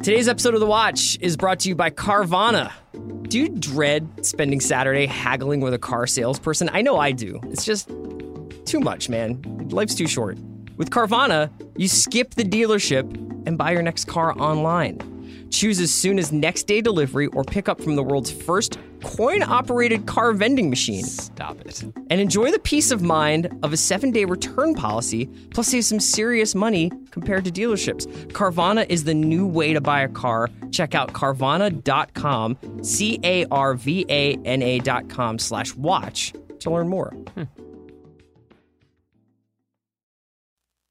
Today's episode of The Watch is brought to you by Carvana. Do you dread spending Saturday haggling with a car salesperson? I know I do. It's just too much, man. Life's too short. With Carvana, you skip the dealership and buy your next car online. Choose as soon as next day delivery or pick up from the world's first coin operated car vending machine. Stop it. And enjoy the peace of mind of a seven day return policy, plus save some serious money compared to dealerships. Carvana is the new way to buy a car. Check out Carvana.com, C A R V A N A.com slash watch to learn more.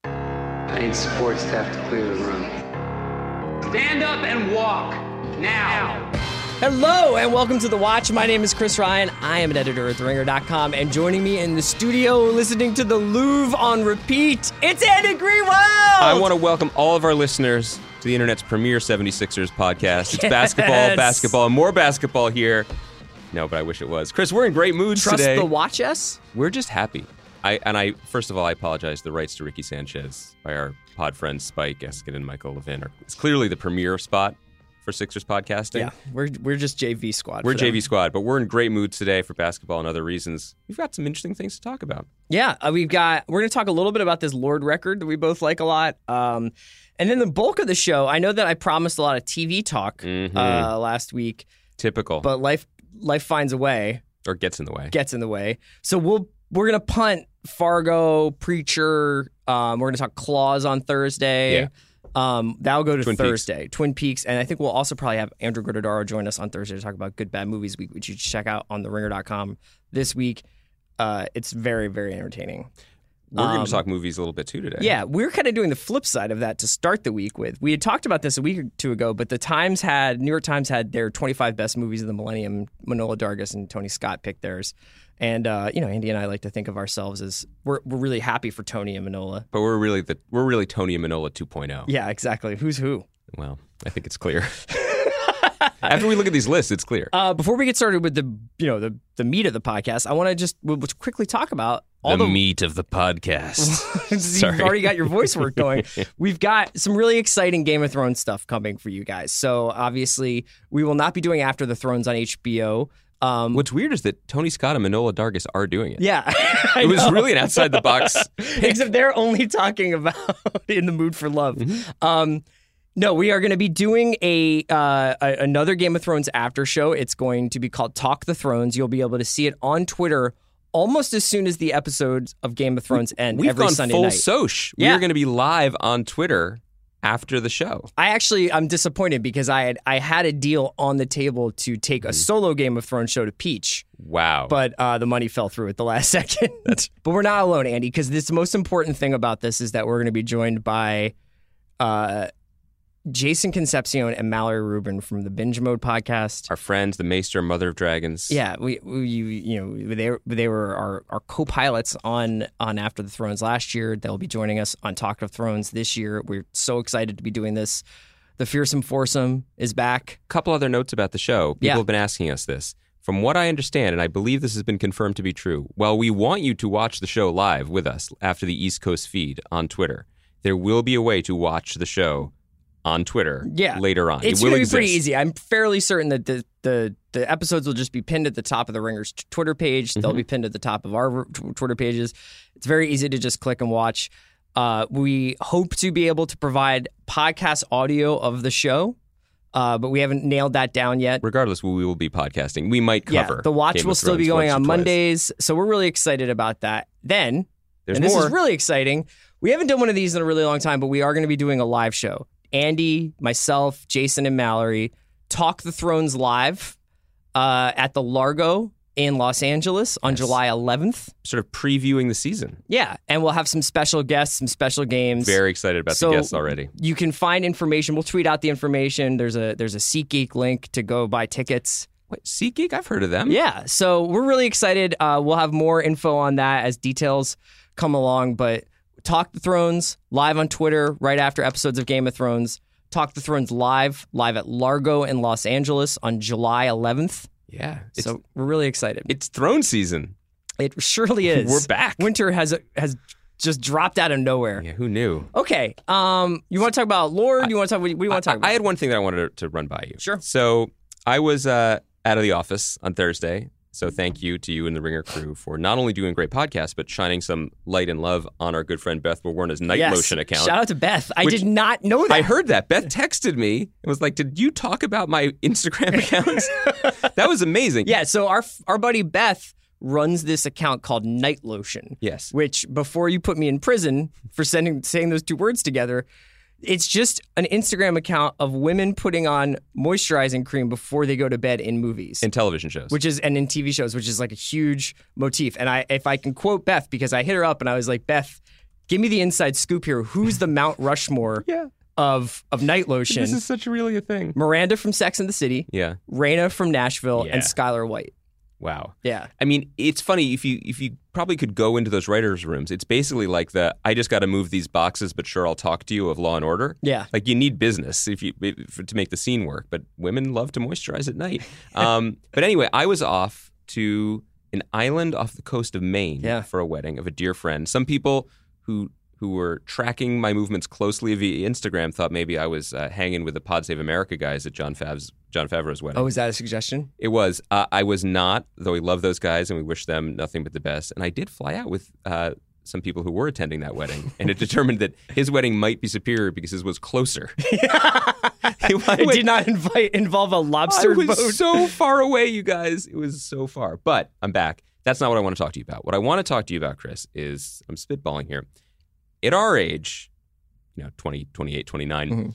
I need support staff to clear the room. Stand up and walk now. Hello and welcome to The Watch. My name is Chris Ryan. I am an editor at TheRinger.com, and joining me in the studio, listening to the Louvre on repeat, it's Andy Greenwald. I want to welcome all of our listeners to the internet's premier 76ers podcast. It's basketball, Yes. basketball, and more basketball here. No, but I wish it was. Chris, we're in great moods Trust today. the Watch us. we're just happy. I and I first of all I apologize. The rights to Ricky Sanchez by our pod friends Spike Eskin and Michael Levin are it's clearly the premier spot for Sixers podcasting. Yeah, we're we're just JV squad. We're. JV squad, but we're in great moods today for basketball and other reasons. We've got some interesting things to talk about. Yeah, uh, we've got. We're going to talk a little bit about this Lorde record that we both like a lot. Um, and then the bulk of the show. I know that I promised a lot of TV talk Mhm. uh, last week, Typical, but life life finds a way, or gets in the way. gets in the way. So we'll we're going to punt Fargo, Preacher. Um, we're going to talk Claws on Thursday. Yeah. Um, that'll go to Twin Peaks. Thursday. Twin Peaks, and I think we'll also probably have Andrew Gruttadaro join us on Thursday to talk about good bad movies week, which you should check out on theringer.com this week. Uh, it's very very entertaining. We're going Um, to talk movies a little bit too today. Yeah, we're kind of doing the flip side of that to start the week with. We had talked about this a week or two ago, but the Times had New York Times had their 25 best movies of the millennium. Manohla Dargis and Tony Scott picked theirs, and uh, you know, Andy and I like to think of ourselves as we're we're really happy for Tony and Manohla. but we're really the we're really Tony and Manohla 2.0. Yeah, exactly. Who's who? Well, I think it's clear. After we look at these lists, it's clear. Uh, before we get started with the you know the the meat of the podcast, I want to just we'll just quickly talk about all the, meat of the podcast. You've Sorry. already got your voice work going. We've got some really exciting Game of Thrones stuff coming for you guys. So obviously, we will not be doing After the Thrones on HBO. Um, What's weird is that Tony Scott and Manohla Dargis are doing it. yeah, It was know. really an outside the box. Except they're only talking about in the mood for love. Um, no, we are going to be doing a, uh, a another Game of Thrones after show. It's going to be called Talk the Thrones. You'll be able to see it on Twitter almost as soon as the episodes of Game of Thrones end We've every gone Sunday full night. soch. Yeah. We're going to be live on Twitter after the show. I actually I'm disappointed because I had I had a deal on the table to take Mm-hmm. a solo Game of Thrones show to Peach, Wow. but uh, the money fell through at the last second. but we're not alone, Andy, because this most important thing about this is that we're going to be joined by uh, Jason Concepcion and Mallory Rubin from the Binge Mode podcast. our friends, the Maester, Mother of Dragons. Yeah, we, we you, you know they were- they were our, our co-pilots on on After the Thrones last year. They'll be joining us on Talk of Thrones this year. We're so excited to be doing this. The Fearsome Foursome is back. A couple other notes about the show. People Yeah. have been asking us this. From what I understand, and I believe this has been confirmed to be true, while we want you to watch the show live with us after the East Coast feed on Twitter, there will be a way to watch the show on Twitter Yeah. later on. It's it will going to be exist. pretty easy. I'm fairly certain that the, the the episodes will just be pinned at the top of the Ringers Twitter page. They'll Mm-hmm. be pinned at the top of our Twitter pages. It's very easy to just click and watch. Uh, we hope to be able to provide podcast audio of the show, uh, but we haven't nailed that down yet. Regardless, we will be podcasting. We might cover. Yeah, the watch Game will still be going on. Mondays, so we're really excited about that. Then, There's and this more. is really exciting. We haven't done one of these in a really long time, but we are going to be doing a live show. Andy, myself, Jason, and Mallory talk the Thrones live uh, at the Largo in Los Angeles on Yes. July 11th. sort of previewing the season. Yeah, and we'll have some special guests, some special games. Very excited about So- the guests already. You can find information. We'll tweet out the information. There's a there's a SeatGeek link to go buy tickets. Wait, SeatGeek? I've heard of them. Yeah, so we're really excited. Uh, we'll have more info on that as details come along. But Talk the Thrones live on Twitter right after episodes of Game of Thrones. Talk the Thrones live, live at Largo in Los Angeles on July 11th. Yeah. So we're really excited. it's throne season. It surely is. We're back. Winter has has just dropped out of nowhere. Yeah, who knew? Okay. Um, you want to talk about Lorde? You want to talk? What do you want to talk about? I had one thing that I wanted to, to run by you. Sure. So I was uh, out of the office on Thursday. So thank you to you and the Ringer crew for not only doing great podcasts, but shining some light and love on our good friend Beth Warner's Night yes. Lotion account. Shout out to Beth. I did not know that. I heard that. Beth texted me and was like, Did you talk about my Instagram accounts? that was amazing. Yeah. So our our buddy Beth runs this account called Night Lotion. Yes. Which before you put me in prison for sending saying those two words together, it's just an Instagram account of women putting on moisturizing cream before they go to bed in movies. In television shows. which is and in TV shows, which is like a huge motif. And I, if I can quote Beth, because I hit her up and I was like, Beth, give me the inside scoop here. Who's the Mount Rushmore yeah. of of night lotion? This is such really a thing. Miranda from Sex and the City, Yeah. Rayna from Nashville, Yeah. and Skyler White. Wow. Yeah, I mean, it's funny if you if you probably could go into those writers' rooms. It's basically like the I just got to move these boxes, but sure I'll talk to you of Law and Order. yeah. Like you need business if you if, to make the scene work, but women love to moisturize at night. Um, but anyway, I was off to an island off the coast of Maine Yeah. for a wedding of a dear friend. Some people who who were tracking my movements closely via Instagram thought maybe I was uh, hanging with the Pod Save America guys at John Favre's Jon Favreau's wedding. Oh, is that a suggestion? It was. Uh, I was not, though we love those guys and we wish them nothing but the best. And I did fly out with uh, some people who were attending that wedding, and it determined that his wedding might be superior because his was closer. It did not invite involve a lobster It was boat. so far away, you guys. It was so far. But I'm back. That's not what I want to talk to you about. What I want to talk to you about, Chris, is I'm spitballing here. At our age, you know, 20, 28, 29, Mm-hmm.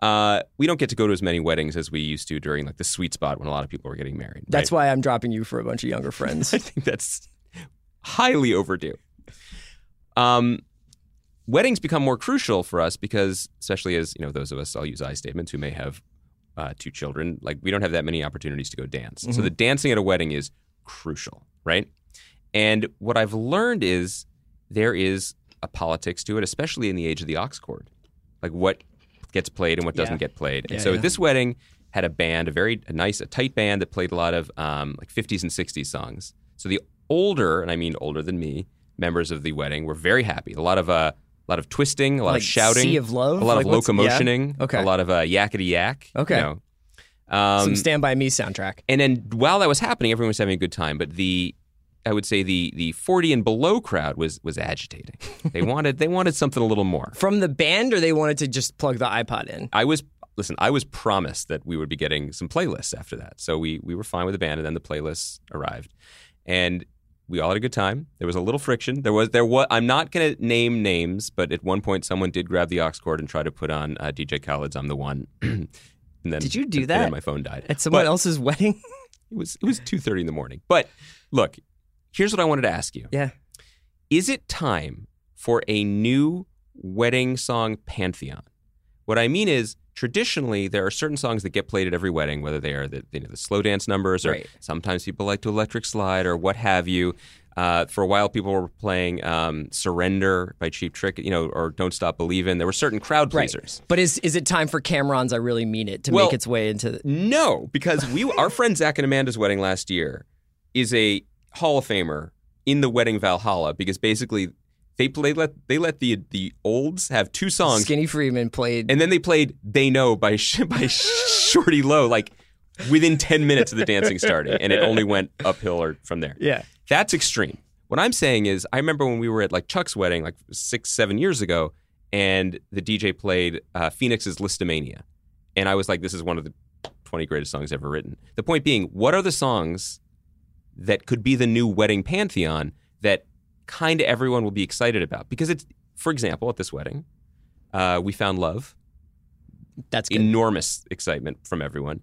uh, we don't get to go to as many weddings as we used to during like the sweet spot when a lot of people were getting married. That's right? why I'm dropping you for a bunch of younger friends. I think that's highly overdue. Um, weddings become more crucial for us because, especially as you know, those of us I'll use I statements who may have uh, two children, like we don't have that many opportunities to go dance. So the dancing at a wedding is crucial, right? And what I've learned is there is a politics to it, especially in the age of the aux cord, like what gets played and what doesn't Yeah. get played. And Yeah, so yeah. this wedding had a band, a very a nice, a tight band that played a lot of um, like 50s and 60s songs. So the older, and I mean older than me, members of the wedding were very happy. A lot of uh, a lot of twisting, a lot Like of shouting, Sea of Love? a lot Like of what's- yeah. locomotioning, Okay. a lot of uh, yakety yak. Okay. you know. Um, Some Stand By Me soundtrack. and then while that was happening, everyone was having a good time. But the I would say the the 40 and below crowd was was agitating. They wanted they wanted something a little more. From the band, or they wanted to just plug the iPod in? I was listen. I was promised that we would be getting some playlists after that, so we we were fine with the band, and then the playlists arrived, and we all had a good time. There was a little friction. There was there was. I'm not going to name names, but at one point, someone did grab the aux cord and try to put on uh, DJ Khaled's "I'm the One." and then Did you do and then that? my phone died At someone But else's wedding? It was it was two thirty in the morning. But look, here's what I wanted to ask you. yeah. Is it time for a new wedding song pantheon? What I mean is, traditionally, there are certain songs that get played at every wedding, whether they are the, you know, the slow dance numbers or Right. sometimes people like to electric slide or what have you. Uh, for a while, people were playing um, "Surrender" by Cheap Trick, you know, or "Don't Stop Believin'." There were certain crowd pleasers. But is is it time for Cam'ron's I Really Mean It to Well- make its way into the, No, because we our friend Zach and Amanda's wedding last year is a Hall of Famer in the wedding Valhalla because basically they play let they let the the olds have two songs Skinny Freeman played and then they played "They Know" by by Shorty Low like within ten minutes of the dancing starting, and it only went uphill or from there. Yeah. That's extreme. What I'm saying is, I remember when we were at like Chuck's wedding, like six, seven years ago, and the DJ played uh, Phoenix's Lisztomania, and I was like, "This is one of the 20 greatest songs ever written." The point being, what are the songs that could be the new wedding pantheon that kind of everyone will be excited about? Because it's, for example, at this wedding, uh, we found love, That's good. enormous excitement from everyone.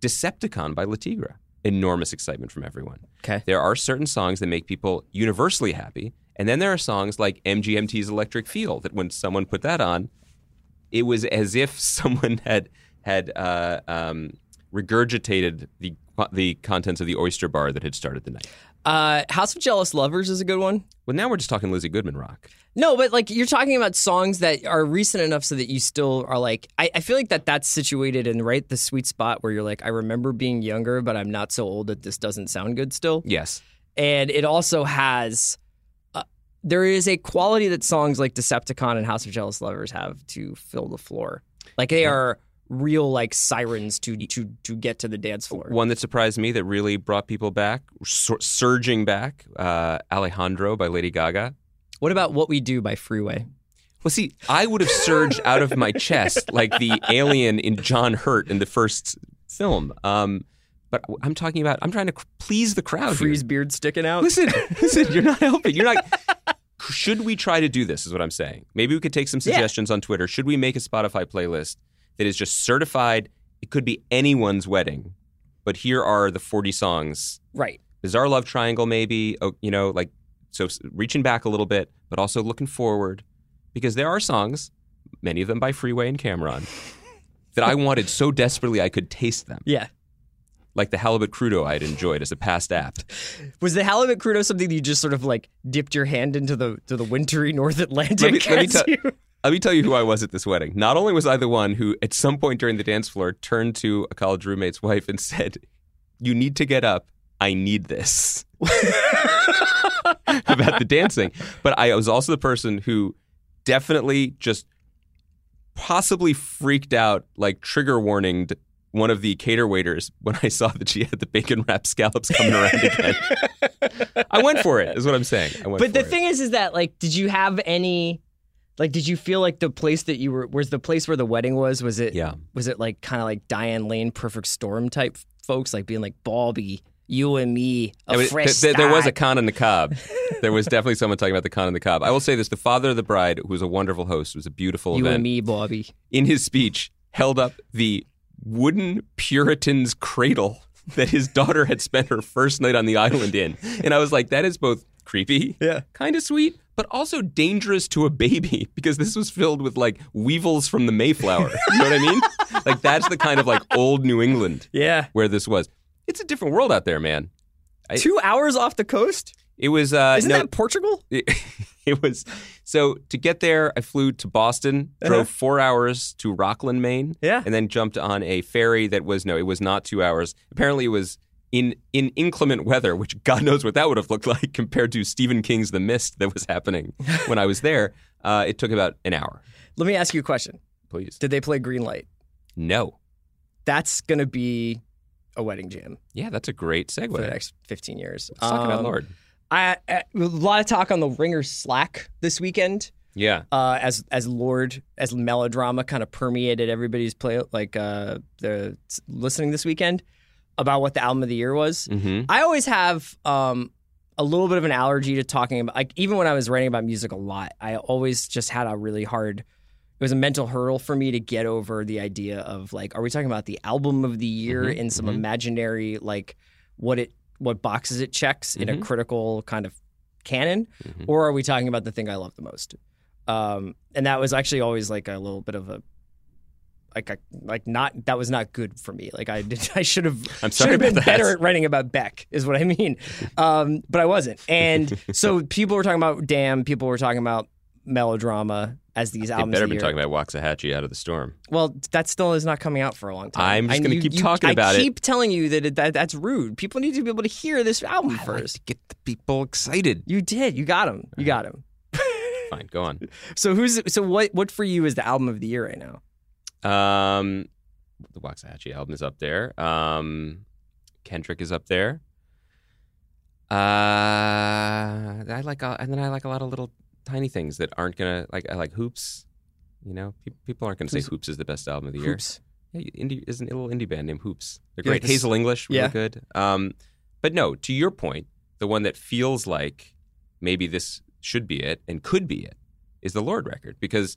Decepticon by Le Tigre, enormous excitement from everyone. Okay. There are certain songs that make people universally happy, and then there are songs like MGMT's Electric Feel that when someone put that on, it was as if someone had had uh, um, regurgitated the the contents of the oyster bar that had started the night. Uh, House of Jealous Lovers is a good one. Well, now we're just talking Lizzy Goodman rock. No, but like you're talking about songs that are recent enough so that you still are like, I, I feel like that that's situated in right the sweet spot where you're like, I remember being younger, but I'm not so old that this doesn't sound good still. Yes. And it also has uh, there is a quality that songs like Decepticon and House of Jealous Lovers have to fill the floor. Like they are real like sirens to to to get to the dance floor. One that surprised me that really brought people back, sur- surging back, uh, Alejandro by Lady Gaga. What about What We Do by Freeway? Well, see, I would have surged out of my chest like the alien in John Hurt in the first film. Um, but I'm talking about, I'm trying to please the crowd. here. Freeze beard sticking out. Listen, listen, you're not helping. You're not. Should we try to do this? Is what I'm saying. Maybe we could take some Yeah. suggestions on Twitter. Should we make a Spotify playlist that is just certified? It could be anyone's wedding, but here are the 40 songs. Right. Bizarre Love Triangle, maybe. Oh, you know, like so reaching back a little bit, but also looking forward, because there are songs, many of them by Freeway and Cam'ron, that I wanted so desperately I could taste them, Yeah. like the halibut crudo I had enjoyed as a past apt. Was the halibut crudo something that you just sort of like dipped your hand into the to the wintry North Atlantic? Let me- let me as tell- you- Let me tell you who I was at this wedding. Not only was I the one who, at some point during the dance floor, turned to a college roommate's wife and said, You need to get up. I need this. About the dancing. But I was also the person who definitely just possibly freaked out, like trigger warninged one of the cater waiters when I saw that she had the bacon wrapped scallops coming around again. I went for it, is what I'm saying. I went But the it. thing is, is that like, did you have any? Like, did you feel like the place that you were was the place where the wedding was? Was it? Yeah. Was it like kind of like Diane Lane, Perfect Storm type folks, like being like Bobby, you and me, a I mean, fresh th- th- there was a con in the cob. there was definitely someone talking about the con in the cob. I will say this: the father of the bride, who was a wonderful host, was a beautiful you event. and me, Bobby. In his speech, held up the wooden Puritan's cradle that his daughter had spent her first night on the island in, and I was like, that is both creepy, Yeah. kind of sweet, but also dangerous to a baby because this was filled with like weevils from the Mayflower. You know what I mean? like that's the kind of like old New England Yeah. where this was. It's a different world out there, man. I- Two hours off the coast. It was uh, Isn't no, that Portugal? it, it was so to get there i flew to boston drove Uh-huh. four hours to rockland maine Yeah. and then jumped on a ferry that was no it was not two hours apparently it was in in inclement weather which god knows what that would have looked like compared to stephen king's the mist that was happening when i was there uh, it took about an hour Let me ask you a question. please Did they play Green Light? no That's gonna be a wedding jam yeah that's a great segue for the next 15 years. Suck it out, Um, lord I, I, a lot of talk on the Ringer Slack this weekend. yeah uh, as as Lorde as melodrama kind of permeated everybody's play like uh, the listening this weekend about what the album of the year was. mm-hmm. I always have um, a little bit of an allergy to talking about like even when I was writing about music a lot, I always just had a really hard. It was a mental hurdle for me to get over the idea of like, are we talking about the album of the year Mhm, in some mhm. imaginary like what it what boxes it checks in a Mhm. critical kind of canon, Mhm. or are we talking about the thing I love the most? Um, and that was actually always like a little bit of a like like not that was not good for me. Like I did I should have I'm should have been that. better at writing about Beck is what I mean. Um, but I wasn't. And so people were talking about Damn, people were talking about melodrama as these they albums. better of the be talking about Waxahatchee out of the storm Well, that still is not coming out for a long time. I'm just gonna keep you- talking about I it. keep telling you that, it, that that's rude. People need to be able to hear this album I like first. to get the people excited You did. You got them. You got them. fine go on So who's so what? What for you is the album of the year right now? Um, the Waxahatchee album is up there. Um, Kendrick is up there. Uh, I like, uh, and then I like a lot of little tiny things that aren't gonna like. I like Hoops. You know, pe- people aren't gonna say Hoops is the best album of the year. Hoops. Yeah, indie is a little indie band named Hoops. They're great. this- Hazel English, really Yeah. good. Um, but no, to your point, the one that feels like maybe this should be it and could be it is the Lorde record because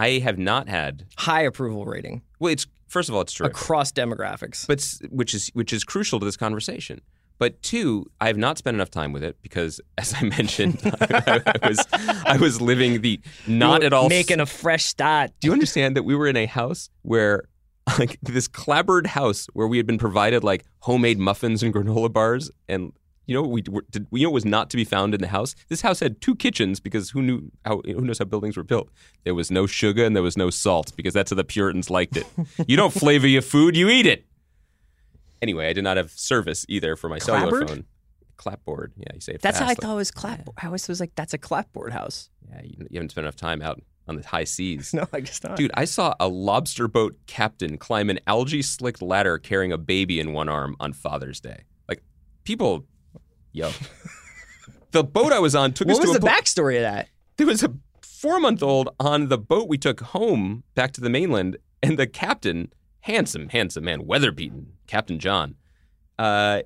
I have not had. High approval rating Well, it's first of all, it's true, across demographics. but which is which is crucial to this conversation. But two, I have not spent enough time with it because, as I mentioned, I, I was I was living the not at all making a fresh start. do you understand that we were in a house where, like, this clabbered house where we had been provided like homemade muffins and granola bars, and you know what we did, you know what was not to be found in the house. This house had two kitchens because who knew how who knows how buildings were built. There was no sugar and there was no salt because that's how the Puritans liked it. you don't flavor your food, you eat it. Anyway, I did not have service either for my cellular Clapboard? phone. clapboard. Yeah, you say it That's fast. how I like- thought it was clapboard. I always was like, that's a clapboard house. Yeah, you, you haven't spent enough time out on the high seas. No, I guess not. Dude, I saw a lobster boat captain climb an algae slicked ladder carrying a baby in one arm on Father's Day. Like, people, yo. the boat I was on took what us was to the a pla- backstory of that? There was a four month old on the boat we took home back to the mainland, and the captain, handsome, handsome man, weather beaten, Captain John, uh,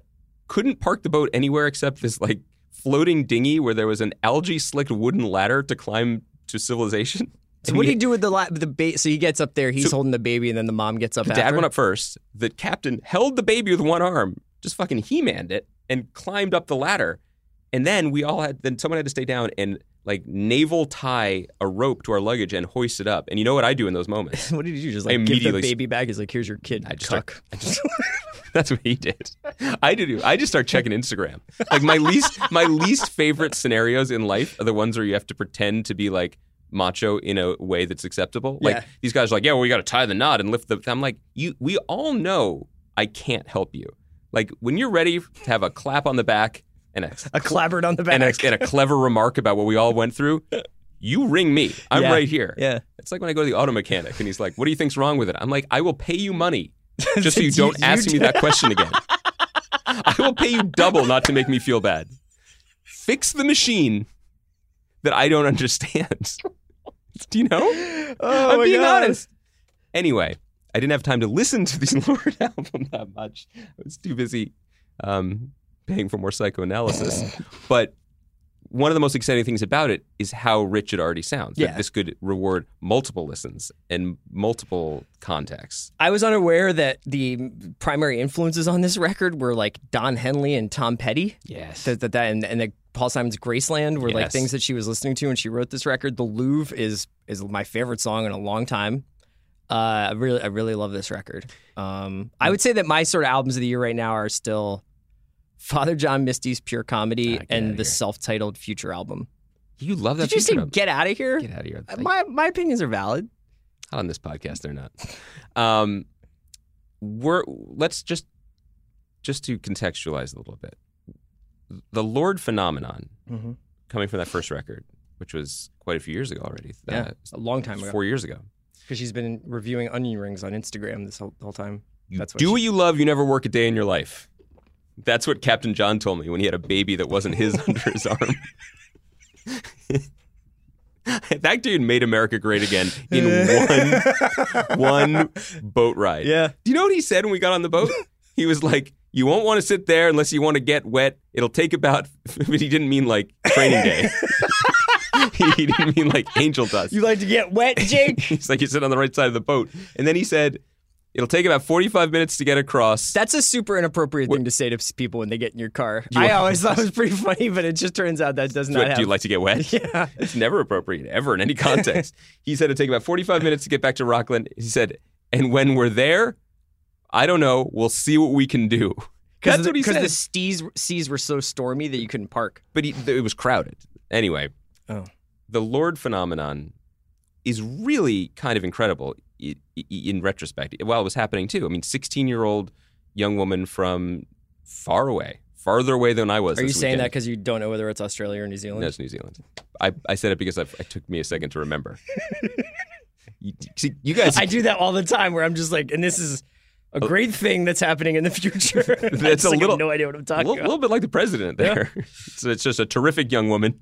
couldn't park the boat anywhere except this like floating dinghy where there was an algae slicked wooden ladder to climb to civilization. So And what do he- you do with the la- the ba- So he gets up there, he's So- holding the baby, and then the mom gets up. The after dad went up first. The captain held the baby with one arm, just fucking he manned it, and climbed up the ladder. And then we all had, then someone had to stay down and like navel tie a rope to our luggage and hoist it up. And you know what I do in those moments? What did you do? Just I like give the baby back? He's like, here's your kid. I just start, I just, that's what he did. I did. I just start checking Instagram. Like my least, my least favorite scenarios in life are the ones where you have to pretend to be like macho in a way that's acceptable. Like Yeah. these guys are like, yeah, well, we got to tie the knot and lift the. I'm like, you. We all know I can't help you. Like when you're ready to have a clap on the back and a a clapboard on the back. and a, and a clever remark about what we all went through. You ring me. I'm Yeah. right here. yeah. It's like when I go to the auto mechanic and he's like, "What do you think's wrong with it?" I'm like, "I will pay you money just so you don't you ask do- me that question again. I will pay you double not to make me feel bad. Fix the machine that I don't understand. do you know? Oh I'm being God. honest. Anyway, I didn't have time to listen to these Lorde album that much. I was too busy um, paying for more psychoanalysis. but one of the most exciting things about it is how rich it already sounds. that Yeah. this could reward multiple listens and multiple contexts. I was unaware that the primary influences on this record were like Don Henley and Tom Petty. Yes. That, that, that and, and the Paul Simon's Graceland were like things that she was listening to when she wrote this record. The Louvre is is my favorite song in a long time. Uh, I really I really love this record. Um, I would say that my sort of albums of the year right now are still Father John Misty's Pure Comedy Ah, and the self-titled Future album. You love that Did you say album. get out of here? Get out of here. Uh, My my opinions are valid. Not on this podcast, they're not. Um, we're let's just just to contextualize a little bit. The Lorde phenomenon Mhm. coming from that first record, which was quite a few years ago already. Yeah, uh, a long time ago. four years ago. Because she's been reviewing onion rings on Instagram this whole, whole time. You That's what do she- what you love. You never work a day in your life. That's what Captain John told me when he had a baby that wasn't his under his arm. that dude made America great again in one one boat ride. Yeah. Do you know what he said when we got on the boat? He was like, "You won't want to sit there unless you want to get wet. It'll take about." But he didn't mean like training day. he didn't mean like angel dust. You like to get wet, Jake? He's like, you sit on the right side of the boat. And then he said, it'll take about 45 minutes to get across. That's a super inappropriate thing to say to people when they get in your car. You- I always thought it was pretty funny, but it just turns out that does not What, have. do you like to get wet? Yeah. It's never appropriate, ever in any context. he said it'd take about 45 minutes to get back to Rockland. He said, and when we're there, I don't know. We'll see what we can do. That's the, what he Because the seas, seas were so stormy that you couldn't park. but he, it was crowded. Anyway, Oh. the Lorde phenomenon is really kind of incredible in retrospect. While it was happening too. I mean, 16 year old young woman from far away, farther away than I was. Are you saying that because you don't know whether it's Australia or New Zealand? No, it's New Zealand. I, I said it because I've, it took me a second to remember. you, see, you guys, I do that all the time where I'm just like, and this is a oh. great thing that's happening in the future. That's a like, have little- no idea what I'm a talking little, about. little bit like the president there. so it's just a terrific young woman.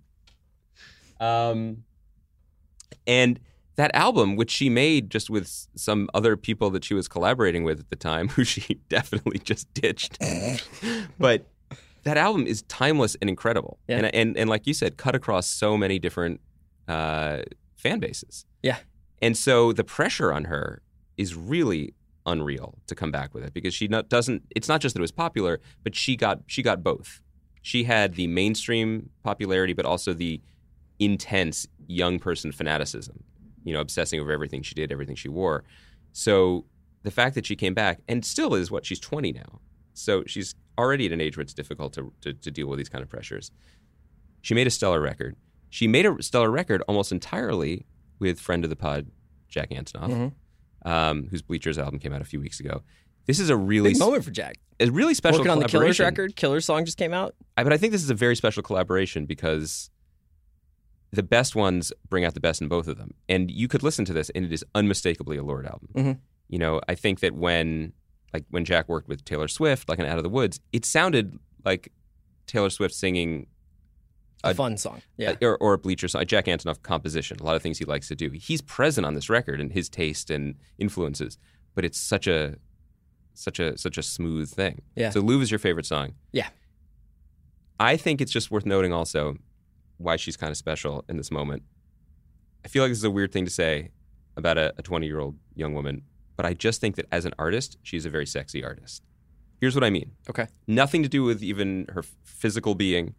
Um, and that album, which she made just with some other people that she was collaborating with at the time, who she definitely just ditched. but that album is timeless and incredible, Yeah. and, and and like you said, cut across so many different uh, fan bases. Yeah. And so the pressure on her is really unreal to come back with it because she not, doesn't. It's not just that it was popular, but she got she got both. She had the mainstream popularity, but also the intense young person fanaticism. You know, obsessing over everything she did, everything she wore. So the fact that she came back and still is what she's 20 now. So she's already at an age where it's difficult to, to, to deal with these kind of pressures. She made a stellar record. She made a stellar record almost entirely with friend of the pod, Jack Antonoff, Mhm. um, whose Bleachers album came out a few weeks ago. This is a really Big moment for Jack. a really special Working on the Killers record. Killers song just came out. I, but I think this is a very special collaboration because the best ones bring out the best in both of them. And you could listen to this, and it is unmistakably a Lorde album. Mhm. You know, I think that when like when Jack worked with Taylor Swift, like in Out of the Woods, it sounded like Taylor Swift singing A A- fun song. Yeah. or, or a Bleacher song, a Jack Antonoff composition. A lot of things he likes to do. He's present on this record and his taste and influences, but it's such a such a such a smooth thing. Yeah. So Louvre is your favorite song. Yeah. I think it's just worth noting also why she's kind of special in this moment. I feel like this is a weird thing to say about a 20 year old young woman, but I just think that as an artist, she's a very sexy artist. Here's what I mean Okay. nothing to do with even her physical being.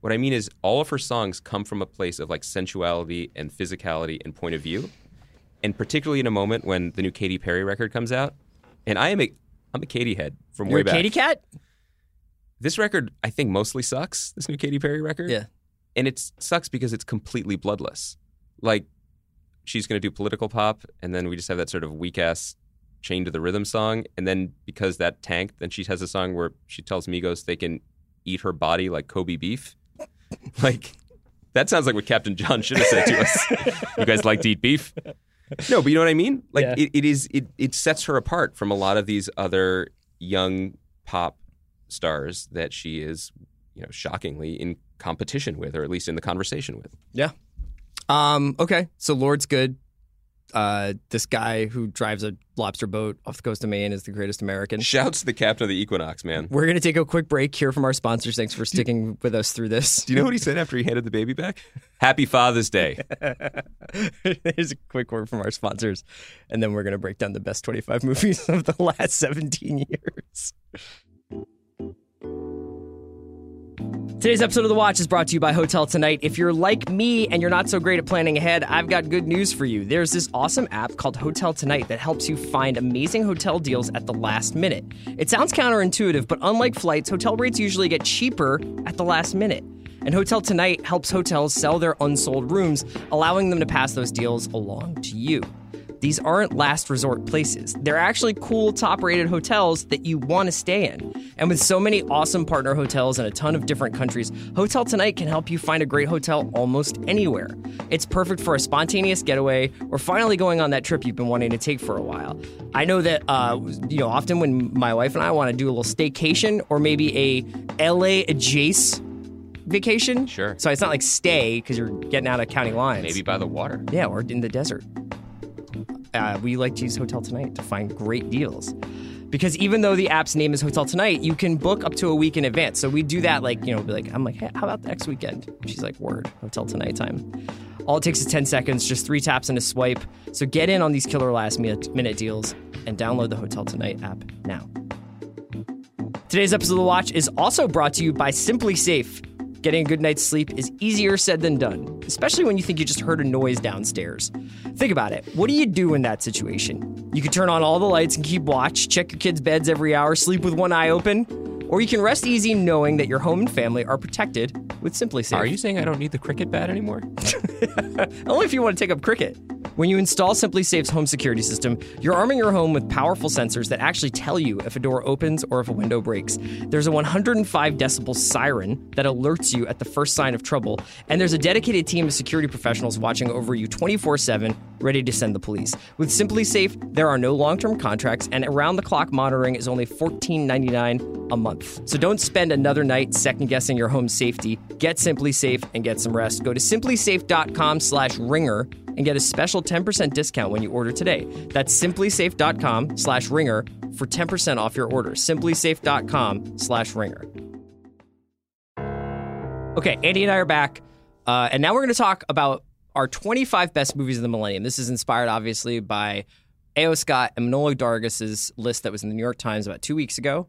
What I mean is, all of her songs come from a place of like sensuality and physicality and point of view, and particularly in a moment when the new Katy Perry record comes out. And I am a I'm a Katy head from You're way back. Katy Cat? This record, I think, mostly sucks. This new Katy Perry record, Yeah. And it sucks because it's completely bloodless. Like she's going to do political pop, and then we just have that sort of weak ass chain to the rhythm song, and then because that tanked, then she has a song where she tells Migos they can eat her body like Kobe beef. like that sounds like what Captain John should have said to us. you guys like to eat beef? No, but you know what I mean. Like Yeah. it, it is it it sets her apart from a lot of these other young pop stars that she is, you know, shockingly in competition with, or at least in the conversation with. Yeah. Um, okay. So Lorde's good. Uh, this guy who drives a lobster boat off the coast of Maine is the greatest American. Shouts to the captain of the Equinox, man. We're going to take a quick break here from our sponsors. Thanks for sticking with us through this. Do you know what he said after he handed the baby back? Happy Father's Day. Here's a quick word from our sponsors, and then we're going to break down the best 25 movies of the last 17 years. Today's episode of The Watch is brought to you by Hotel Tonight. If you're like me and you're not so great at planning ahead, I've got good news for you. There's this awesome app called Hotel Tonight that helps you find amazing hotel deals at the last minute. It sounds counterintuitive, but unlike flights, hotel rates usually get cheaper at the last minute. And Hotel Tonight helps hotels sell their unsold rooms, allowing them to pass those deals along to you. These aren't last resort places. They're actually cool, top rated hotels that you want to stay in. And with so many awesome partner hotels in a ton of different countries, Hotel Tonight can help you find a great hotel almost anywhere. It's perfect for a spontaneous getaway or finally going on that trip you've been wanting to take for a while. I know that, uh, you know, often when my wife and I want to do a little staycation or maybe a LA adjacent vacation. Sure. So it's not like stay because you're getting out of county lines. Maybe by the water. Yeah, or in the desert. Uh, we like to use Hotel Tonight to find great deals. Because even though the app's name is Hotel Tonight, you can book up to a week in advance. So we do that, like, you know, be like, I'm like, hey, how about the next weekend? She's like, word, Hotel Tonight time. All it takes is 10 seconds, just three taps and a swipe. So get in on these killer last minute deals and download the Hotel Tonight app now. Today's episode of The Watch is also brought to you by SimpliSafe. Getting a good night's sleep is easier said than done, especially when you think you just heard a noise downstairs. Think about it. What do you do in that situation? You could turn on all the lights and keep watch, check your kids' beds every hour, sleep with one eye open, or you can rest easy knowing that your home and family are protected with SimpliSafe. Are you saying I don't need the cricket bat anymore? Only if you want to take up cricket. When you install SimpliSafe's home security system, you're arming your home with powerful sensors that actually tell you if a door opens or if a window breaks. There's a 105 decibel siren that alerts you at the first sign of trouble, and there's a dedicated team of security professionals watching over you 24 7, ready to send the police. With SimpliSafe, there are no long term contracts, and around the clock monitoring is only $14.99 a month. So don't spend another night second guessing your home's safety. Get SimpliSafe and get some rest. Go to simplisafe.com slash ringer and get a special 10% discount when you order today. That's simplisafe.com slash ringer for 10% off your order. Simplisafe.com slash ringer. Okay, Andy and I are back, uh, and now we're going to talk about our 25 best movies of the millennium. This is inspired, obviously, by A.O. Scott and Manohla Dargis' list that was in the New York Times about two weeks ago.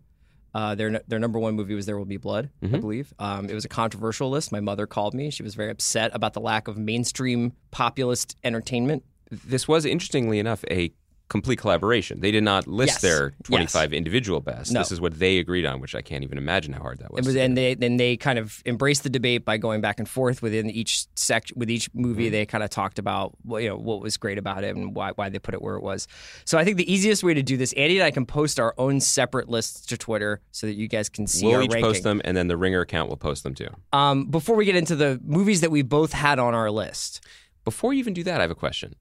Uh, their their number one movie was There Will Be Blood, I believe. Um, it was a controversial list. My mother called me. She was very upset about the lack of mainstream populist entertainment. This was, interestingly enough, a complete collaboration. They did not list Yes. their Yes. 25 individual best. No. This is what they agreed on, which I can't even imagine how hard that was. Was, and they then they kind of embraced the debate by going back and forth within each sec with each movie. They kind of talked about what, you know what was great about it and why why they put it where it was. So I think the easiest way to do this, Andy and I can post our own separate lists to Twitter so that you guys can see we'll our each ranking. post them, and then the Ringer account will post them too. Um, before we get into the movies that we both had on our list, Before you even do that, I have a question.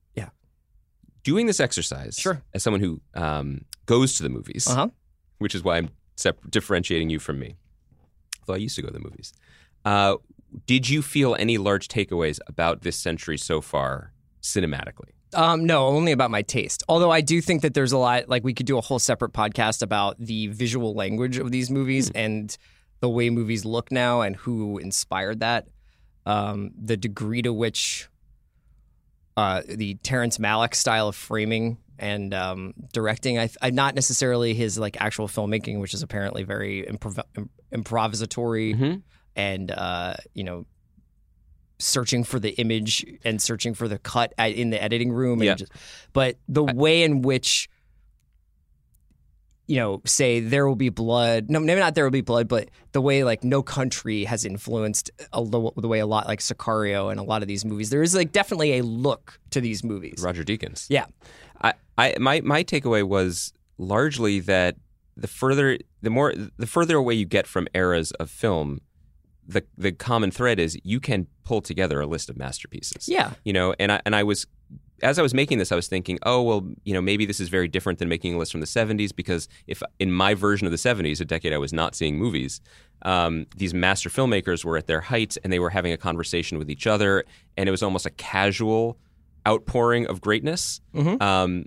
Doing this exercise, Sure. as someone who um, goes to the movies, uh huh. which is why I'm sep- differentiating you from me. Although I used to go to the movies. Uh, did you feel any large takeaways about this century so far cinematically? Um, no, only about my taste. Although I do think that there's a lot, like we could do a whole separate podcast about the visual language of these movies and the way movies look now and who inspired that. Um, the degree to which uh, the Terrence Malick style of framing and um, directing, I, I not necessarily his like actual filmmaking, which is apparently very improv- im- improvisatory Mhm. and uh, you know searching for the image and searching for the cut at, in the editing room. And Yeah. just, but the way in which, you know, say there will be blood. No, maybe not there will be blood, but the way like No Country has influenced a, the way a lot like Sicario and a lot of these movies. There is like definitely a look to these movies. Roger Deakins. Yeah. I, I my my takeaway was largely that the further the more the further away you get from eras of film, the the common thread is you can pull together a list of masterpieces. Yeah. You know, and I and I was as I was making this, I was thinking, oh well, you know, maybe this is very different than making a list from the '70s because if in my version of the '70s, a decade I was not seeing movies, um, these master filmmakers were at their height and they were having a conversation with each other, and it was almost a casual outpouring of greatness. Mhm. Um,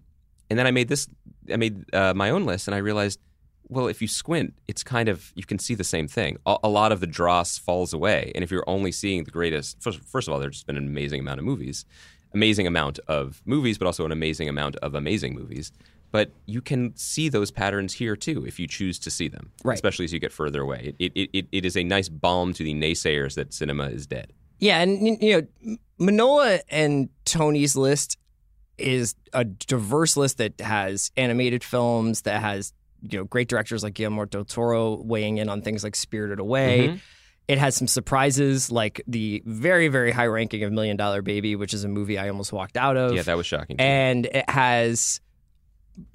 and then I made this, I made uh, my own list, and I realized, well, if you squint, it's kind of you can see the same thing. A, a lot of the dross falls away, and if you're only seeing the greatest, first, first of all, there's been an amazing amount of movies, amazing amount of movies, but also an amazing amount of amazing movies. But you can see those patterns here too if you choose to see them, Right. especially as you get further away. It, it, it, it is a nice balm to the naysayers that cinema is dead. Yeah, and you know, Manohla and Tony's list is a diverse list that has animated films, that has you know great directors like Guillermo del Toro weighing in on things like Spirited Away. Mhm. It has some surprises, like the very very high ranking of Million Dollar Baby, which is a movie I almost walked out of. Yeah, that was shocking. to me. and it has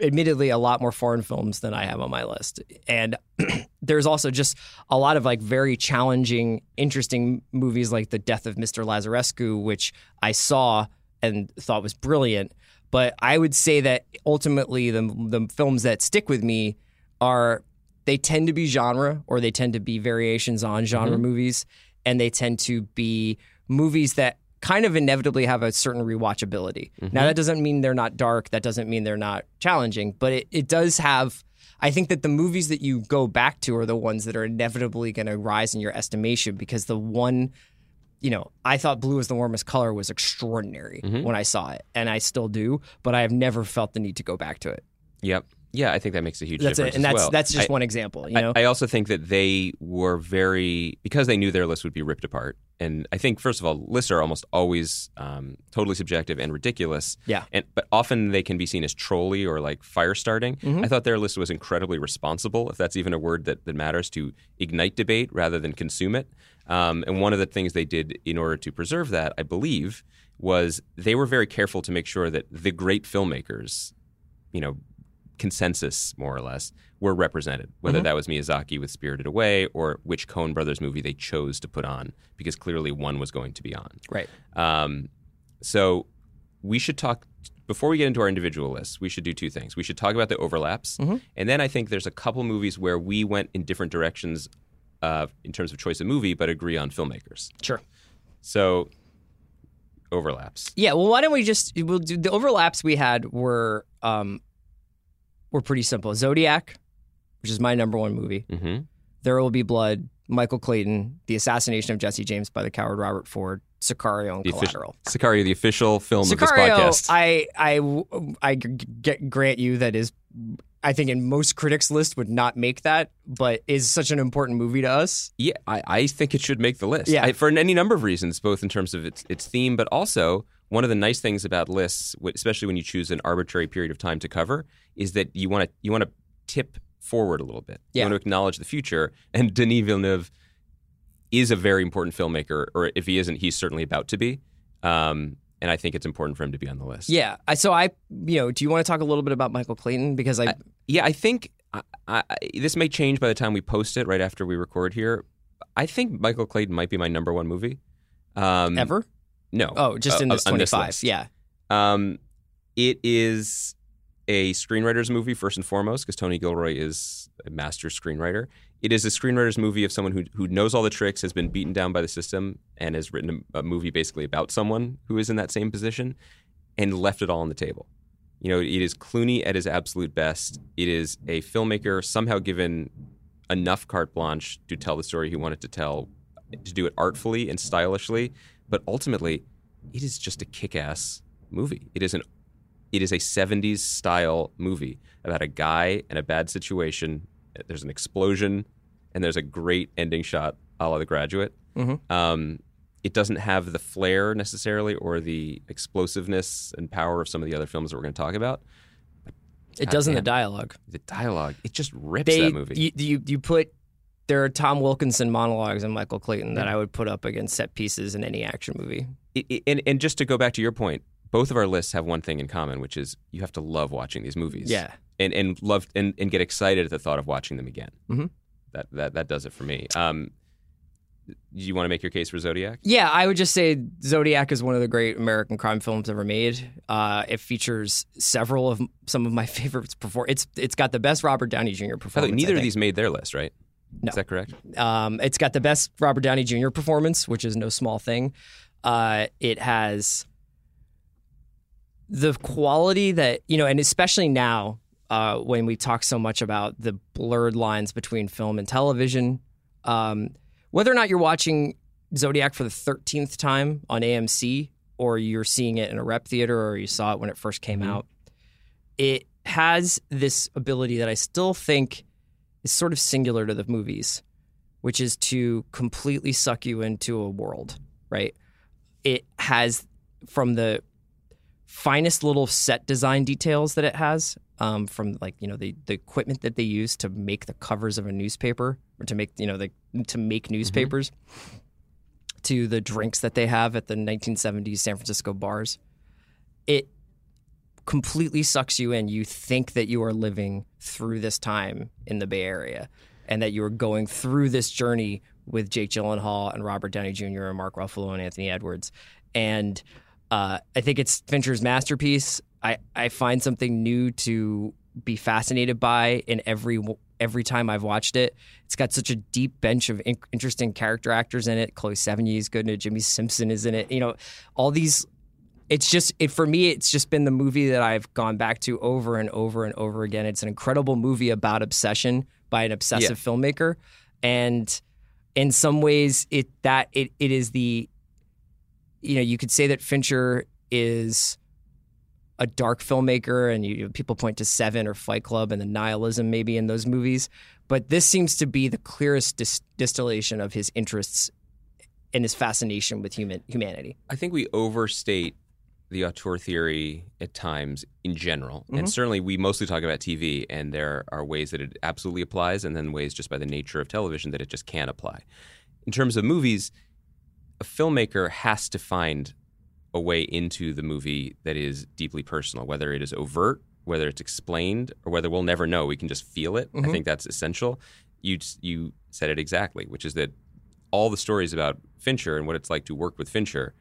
admittedly a lot more foreign films than I have on my list. And there's also just a lot of like very challenging, interesting movies like The Death of Mr. Lazarescu, which I saw and thought was brilliant. But I would say that ultimately the the films that stick with me are they tend to be genre or they tend to be variations on genre mm-hmm. movies and they tend to be movies that kind of inevitably have a certain rewatchability. Now mm-hmm. that doesn't mean they're not dark, that doesn't mean they're not challenging, but it, it does have I think that the movies that you go back to are the ones that are inevitably going to rise in your estimation because the one you know, I thought blue is the warmest color was extraordinary mm-hmm. when I saw it, and I still do, but I have never felt the need to go back to it. Yep. Yeah, I think that makes a huge That's difference. it, and that's well. that's just I- one example. You I- know, I, also think that they were very because they knew their list would be ripped apart. And I think first of all, lists are almost always um, totally subjective and ridiculous. Yeah. And but often they can be seen as trolly or like fire starting. Mm-hmm. I thought their list was incredibly responsible, if that's even a word that, that matters, to ignite debate rather than consume it. Um, and one of the things they did in order to preserve that, I believe, was they were very careful to make sure that the great filmmakers, you know, consensus, more or less, were represented. Whether Mm-hmm. that was Miyazaki with Spirited Away or which Coen Brothers movie they chose to put on, because clearly one was going to be on. right? Um, so we should talk before we get into our individual lists. We should do two things. We should talk about the overlaps, Mm-hmm. and then I think there's a couple movies where we went in different directions uh, in terms of choice of movie, but agree on filmmakers. Sure. So overlaps. Yeah. Well, why don't we just we'll do the overlaps we had were um were pretty simple. Zodiac, which is my number one movie. hmm There Will Be Blood. Michael Clayton, The Assassination of Jesse James by the coward Robert Ford, Sicario, and The Collateral. Sicario, the official film of this Sicario, podcast. I I I g- g- grant you that is, I think in most critics' list would not make that, but is such an important movie to us. Yeah, I, I think it should make the list. Yeah. I, for any number of reasons, both in terms of its its theme, but also one of the nice things about lists, especially when you choose an arbitrary period of time to cover, is that you want to you want to tip forward a little bit. You Yeah. want to acknowledge the future. And Denis Villeneuve is a very important filmmaker, or if he isn't, he's certainly about to be. Um, and I think it's important for him to be on the list. Yeah. I, so I, you know, do you want to talk a little bit about Michael Clayton because I, Yeah, I think I, I, this may change by the time we post it right after we record here. I think Michael Clayton might be my number one movie. Um, ever? No. Oh, just uh, in this on twenty five. list. yeah. Um, it is a screenwriter's movie first and foremost because Tony Gilroy is a master screenwriter. It is a screenwriter's movie of someone who who knows all the tricks, has been beaten down by the system, and has written a, a movie basically about someone who is in that same position, and left it all on the table. You know, it is Clooney at his absolute best. It is a filmmaker somehow given enough carte blanche to tell the story he wanted to tell, to do it artfully and stylishly, but ultimately, it is just a kick-ass movie. It is an it is a 70s style movie about a guy in a bad situation. There's an explosion and there's a great ending shot a la The Graduate. Mhm. Um, it doesn't have the flair necessarily or the explosiveness and power of some of the other films that we're going to talk about. It does in the dialogue. The dialogue, it just rips They, that movie. You, you, you put there are Tom Wilkinson monologues and Michael Clayton that I would put up against set pieces in any action movie. and, and just to go back to your point, both of our lists have one thing in common, which is you have to love watching these movies. Yeah. and and love and, and get excited at the thought of watching them again. Mhm. That that that does it for me. Um, do you want to make your case for Zodiac? Yeah, I would just say Zodiac is one of the great American crime films ever made. Uh, it features several of some of my favorites. Before it's it's got the best Robert Downey Jr. By the performance. way, neither I of think. these made their list, right? No. Is that correct? Um, it's got the best Robert Downey Jr. performance, which is no small thing. Uh, it has the quality that you know, and especially now uh, when we talk so much about the blurred lines between film and television. Um, whether or not you're watching Zodiac for the thirteenth time on AMC, or you're seeing it in a rep theater, or you saw it when it first came out, it has this ability that I still think is sort of singular to the movies, which is to completely suck you into a world, right? It has from the finest little set design details that it has, um, from like you know the the equipment that they use to make the covers of a newspaper or to make you know the to make newspapers, to the drinks that they have at the 1970s San Francisco bars. It completely sucks you in. You think that you are living through this time in the Bay Area and that you are going through this journey with Jake Gyllenhaal and Robert Downey Jr. and Mark Ruffalo and Anthony Edwards. And uh, I think it's Fincher's masterpiece. I, I find something new to be fascinated by in every every time I've watched it. It's got such a deep bench of in- interesting character actors in it. Chloe Sevigny is good in it. Jimmy Simpson is in it. You know, all these it's just it for me it's just been the movie that I've gone back to over and over and over again. It's an incredible movie about obsession by an obsessive filmmaker and in some ways it that it it is the you know you could say that Fincher is a dark filmmaker and you people point to 7 or Fight Club and the nihilism maybe in those movies but this seems to be the clearest dis- distillation of his interests and his fascination with human humanity. I think we overstate the auteur theory at times in general. Mm-hmm. And certainly we mostly talk about TV, and there are ways that it absolutely applies, and then ways just by the nature of television that it just can't apply. In terms of movies, a filmmaker has to find a way into the movie that is deeply personal, whether it is overt, whether it's explained, or whether we'll never know. We can just feel it. I think that's essential. You you said it exactly, which is that all the stories about Fincher and what it's like to work with Fincher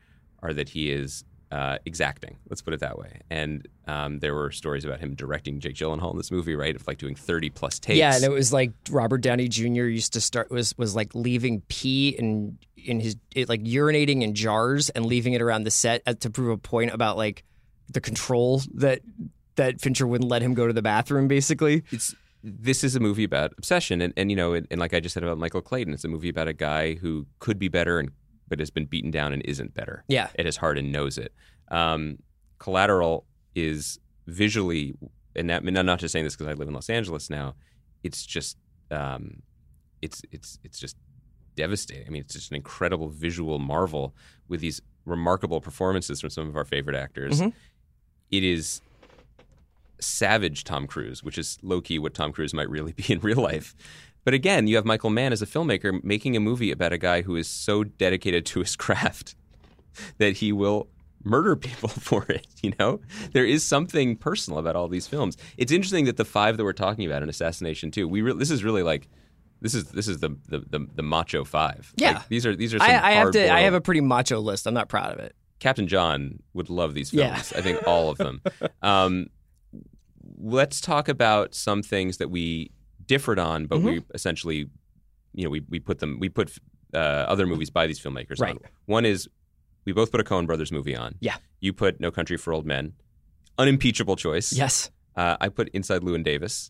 are that he is uh, exacting. Let's put it that way. And um, there were stories about him directing Jake Gyllenhaal in this movie, right? Of like doing thirty plus takes. Yeah, and it was like Robert Downey Jr. used to start was was like leaving pee in in his it, like urinating in jars and leaving it around the set uh, to prove a point about like the control that that Fincher wouldn't let him go to the bathroom. Basically, it's this is a movie about obsession, and, and you know, and, and like I just said about Michael Clayton, it's a movie about a guy who could be better and but has been beaten down and isn't better. Yeah. It has heart and knows it. Um, Collateral is visually, and that, I'm not just saying this because I live in Los Angeles now. It's just, um, it's it's it's just devastating. I mean, it's just an incredible visual marvel with these remarkable performances from some of our favorite actors. Mm-hmm. It is savage Tom Cruise, which is low key what Tom Cruise might really be in real life. But again, you have Michael Mann as a filmmaker making a movie about a guy who is so dedicated to his craft that he will murder people for it. You know, there is something personal about all these films. It's interesting that the five that we're talking about in Assassination Two, we re- this is really like this is this is the the the, the macho five. Yeah. Like, these are these are. Some I, I have to. I have a pretty macho list. I'm not proud of it. Captain John would love these Yeah. films. I think all of them. Um, let's talk about some things that we differed on, but we Mm-hmm. essentially, you know, we, we put them, we put uh, other movies by these filmmakers on. One is we both put a Coen Brothers movie on. Yeah. You put No Country for Old Men, unimpeachable choice. Yes. Uh, I put Inside Llewyn Davis,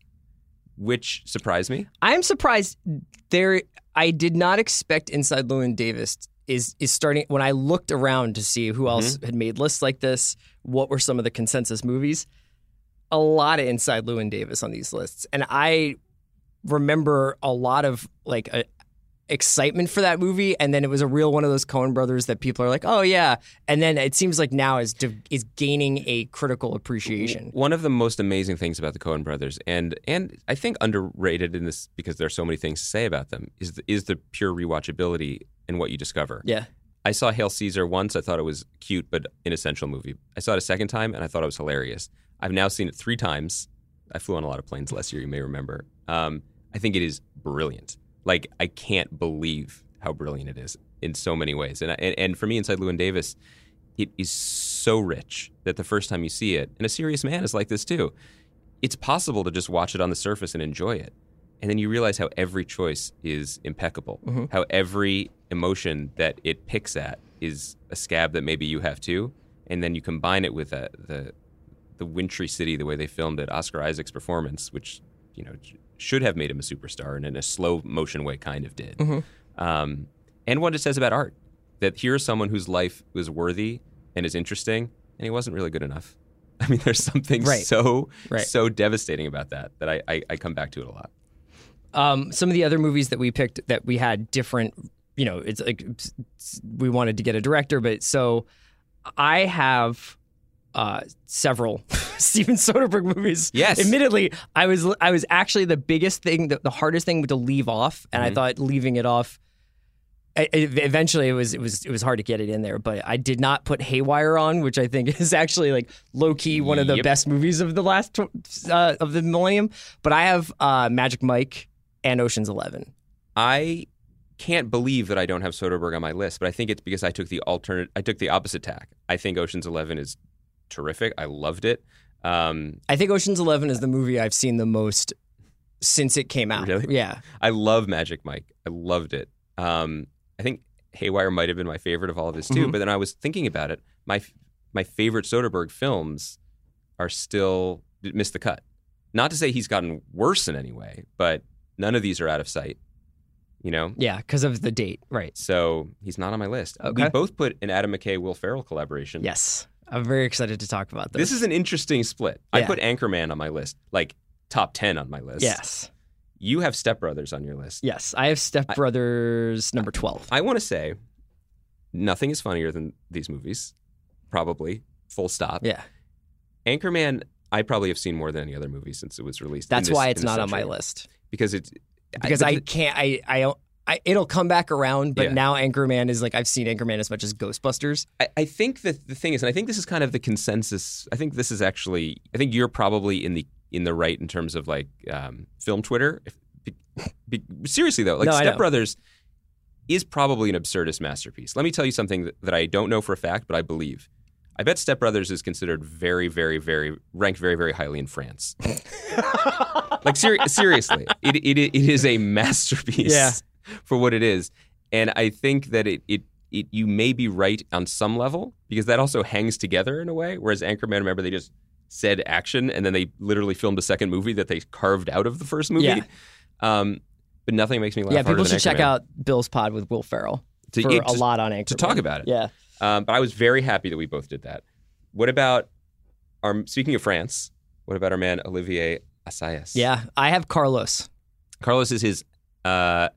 which surprised me. I'm surprised there. I did not expect Inside Llewyn Davis is is starting. When I looked around to see who else had made lists like this, what were some of the consensus movies? A lot of Inside Llewyn Davis on these lists, and I remember a lot of like a, excitement for that movie, and then it was a real one of those Coen Brothers that people are like, oh yeah, and then it seems like now is de- is gaining a critical appreciation. One of the most amazing things about the Coen brothers, and and I think underrated in this because there are so many things to say about them, is the, is the pure rewatchability and what you discover. Yeah, I saw Hail Caesar once. I thought it was cute but inessential movie. I saw it a second time and I thought it was hilarious. I've now seen it three times. I flew on a lot of planes last year. You may remember. Um, I think it is brilliant. Like I can't believe how brilliant it is in so many ways. And and, and for me, inside Llewyn Davis, it is so rich that the first time you see it, and a serious man is like this too. It's possible to just watch it on the surface and enjoy it. And then you realize how every choice is impeccable, how every emotion that it picks at is a scab that maybe you have too. And then you combine it with uh the the wintry city, the way they filmed it, Oscar Isaac's performance, which you know should have made him a superstar, and in a slow motion way, kind of did. Um, and what it says about art that here's someone whose life was worthy and is interesting, and he wasn't really good enough. I mean, there's something Right. so Right. so devastating about that that I, I I come back to it a lot. um, some of the other movies that we picked that we had different, you know, it's like we wanted to get a director, but so I have uh, several Steven Soderbergh movies. Yes. admittedly, I was I was actually the biggest thing, the, the hardest thing to leave off, and I thought leaving it off. I- Eventually, it was it was it was hard to get it in there, but I did not put Haywire on, which I think is actually like low key one of the Yep. best movies of the last tw- uh, of the millennium. But I have uh, Magic Mike and Ocean's Eleven. I can't believe that I don't have Soderbergh on my list, but I think it's because I took the alternate. I took the opposite tack. I think Ocean's Eleven is terrific. I loved it. Um, I think Ocean's Eleven is the movie I've seen the most since it came out. Really? Yeah. I love Magic Mike. I loved it. Um, I think Haywire might have been my favorite of all of his too. Mhm. But then I was thinking about it. My my favorite Soderbergh films are still missed the cut. Not to say he's gotten worse in any way, but none of these are out of sight. You know, Yeah, because of the date. Right. so he's not on my list. Okay. We both put an Adam McKay Will Ferrell collaboration. Yes. I'm very excited to talk about this. This is an interesting split. I Yeah. put Anchorman on my list, like top ten on my list. Yes. You have Step Brothers on your list. Yes. I have Step Brothers number 12. I want to say nothing is funnier than these movies, probably. Full stop. Yeah. Anchorman, I probably have seen more than any other movie since it was released. That's this- why it's not on my list. Because it's Because but I can't, I, I, don't- I, it'll come back around, but Yeah. now Anchorman is like, I've seen Anchorman as much as Ghostbusters. I, I think that the thing is, and I think this is kind of the consensus. I think this is actually. I think you're probably in the in the right in terms of like um, film Twitter. If, be, be, seriously though, like No, Step. Brothers is probably an absurdist masterpiece. Let me tell you something that, that I don't know for a fact, but I believe. I bet Step Brothers is considered very, very, very ranked very, very highly in France. like seri- seriously, it, it it is a masterpiece Yeah. for what it is, and I think that it it. It, you may be right on some level because that also hangs together in a way. Whereas Anchorman, remember, they just said action and then they literally filmed a second movie that they carved out of the first movie. Yeah. Um, but nothing makes me laugh. yeah, people should check out Bill's pod with Will Ferrell To- for a to- lot on Anchorman. to talk about it. Yeah. Um, but I was very happy that we both did that. What about our speaking of France? What about our man Olivier Assayas? Yeah. I have Carlos. Carlos is his. Uh,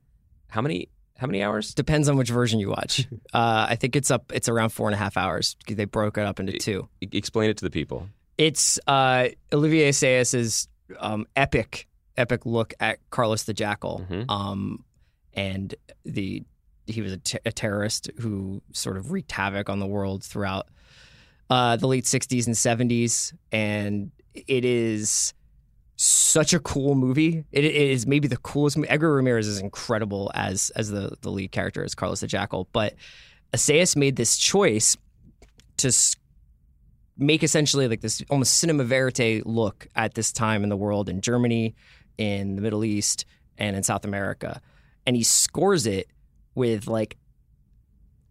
how many how many hours? Depends on which version you watch. uh, I think it's up. It's around four and a half hours. They broke it up into two. E- Explain it to the people. It's uh, Olivier Assayas's um, epic, epic look at Carlos the Jackal, Mhm. um, and the he was a, terrorist who sort of wreaked havoc on the world throughout uh, the late '60s and '70s, and it is such a cool movie. It, it is maybe the coolest. movie. Edgar Ramirez is incredible as as the the lead character as Carlos the Jackal, but Assayas made this choice to make essentially like this almost cinema verite look at this time in the world in Germany, in the Middle East, and in South America, and he scores it with like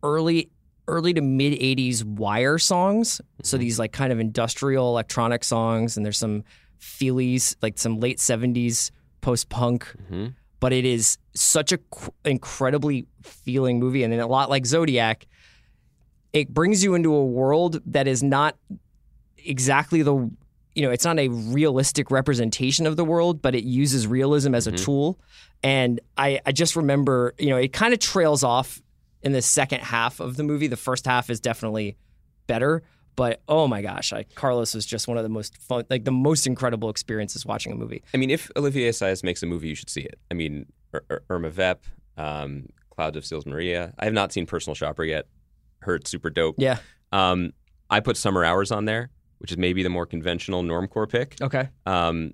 early early to mid 80s wire songs so mm-hmm. these like kind of industrial electronic songs and there's some feelies like some late 70s post-punk. Hmm but it is such a qu- incredibly feeling movie and then a lot like zodiac it brings you into a world that is not exactly the you know it's not a realistic representation of the world but it uses realism as a tool. And i i just remember you know it kind of trails off in the second half of the movie. The first half is definitely better but oh my gosh I, carlos was just one of the most fun like the most incredible experiences watching a movie I mean, if Olivier Assayas makes a movie, you should see it. I mean, Ir- Ir- Irma Vep, um, Clouds of Sils Maria. I have not seen Personal Shopper yet. Heard super dope. yeah Um, I put Summer Hours on there, which is maybe the more conventional normcore pick, okay um,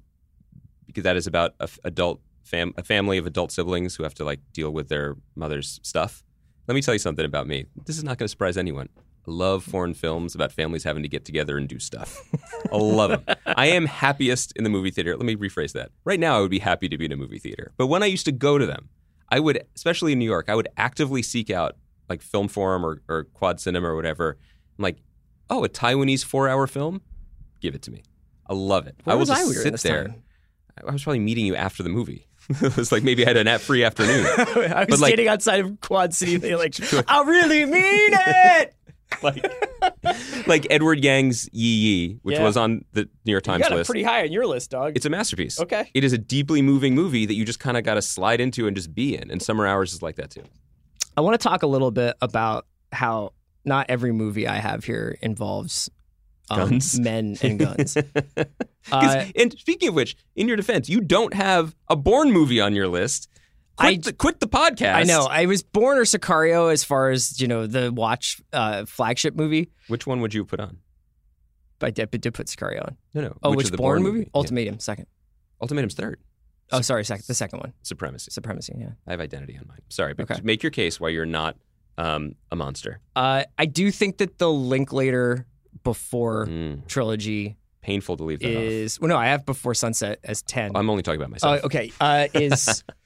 because that is about a f- adult fam- a family of adult siblings who have to like deal with their mother's stuff. Let me tell you something about me. This is not going to surprise anyone. I love foreign films about families having to get together and do stuff. I love them. I am happiest in the movie theater. Let me rephrase that. Right now, I would be happy to be in a movie theater. But when I used to go to them, I would, especially in New York, I would actively seek out like Film Forum or, or Quad Cinema or whatever. I'm like, oh, a Taiwanese four hour film? Give it to me. I love it. Where I will was I just we sit there. time? I was probably meeting you after the movie. it was like maybe I had a nap free afternoon. I was But, like- standing outside of Quad City. They like, I really mean it. like, like Edward Yang's Yi Yi, which Yeah. was on the New York You Times got it list. pretty high on your list, dog. it's a masterpiece. Okay. It is a deeply moving movie that you just kind of got to slide into and just be in. And Summer Hours is like that too. I want to talk a little bit about how not every movie I have here involves um, Guns? men and guns. 'Cause- Uh, and speaking of which, in your defense, you don't have a Bourne movie on your list. Quit, I- the, quit the podcast. I know. I was Bourne or Sicario as far as you know the watch uh, flagship movie. Which one would you put on? I did, did put Sicario on. No, no. Oh, which which, of the Bourne, movie? Yeah. Ultimatum, second. Ultimatum's third. Oh, sorry, second. The second one, Supremacy. Supremacy. Yeah. I have identity on mine. Sorry, but Okay. make your case why you're not um, a monster. Uh, I do think that the Linklater before Mm, trilogy painful to leave that off. is well, no, I have Before Sunset as ten. I'm only talking about Uh, myself. okay, uh, is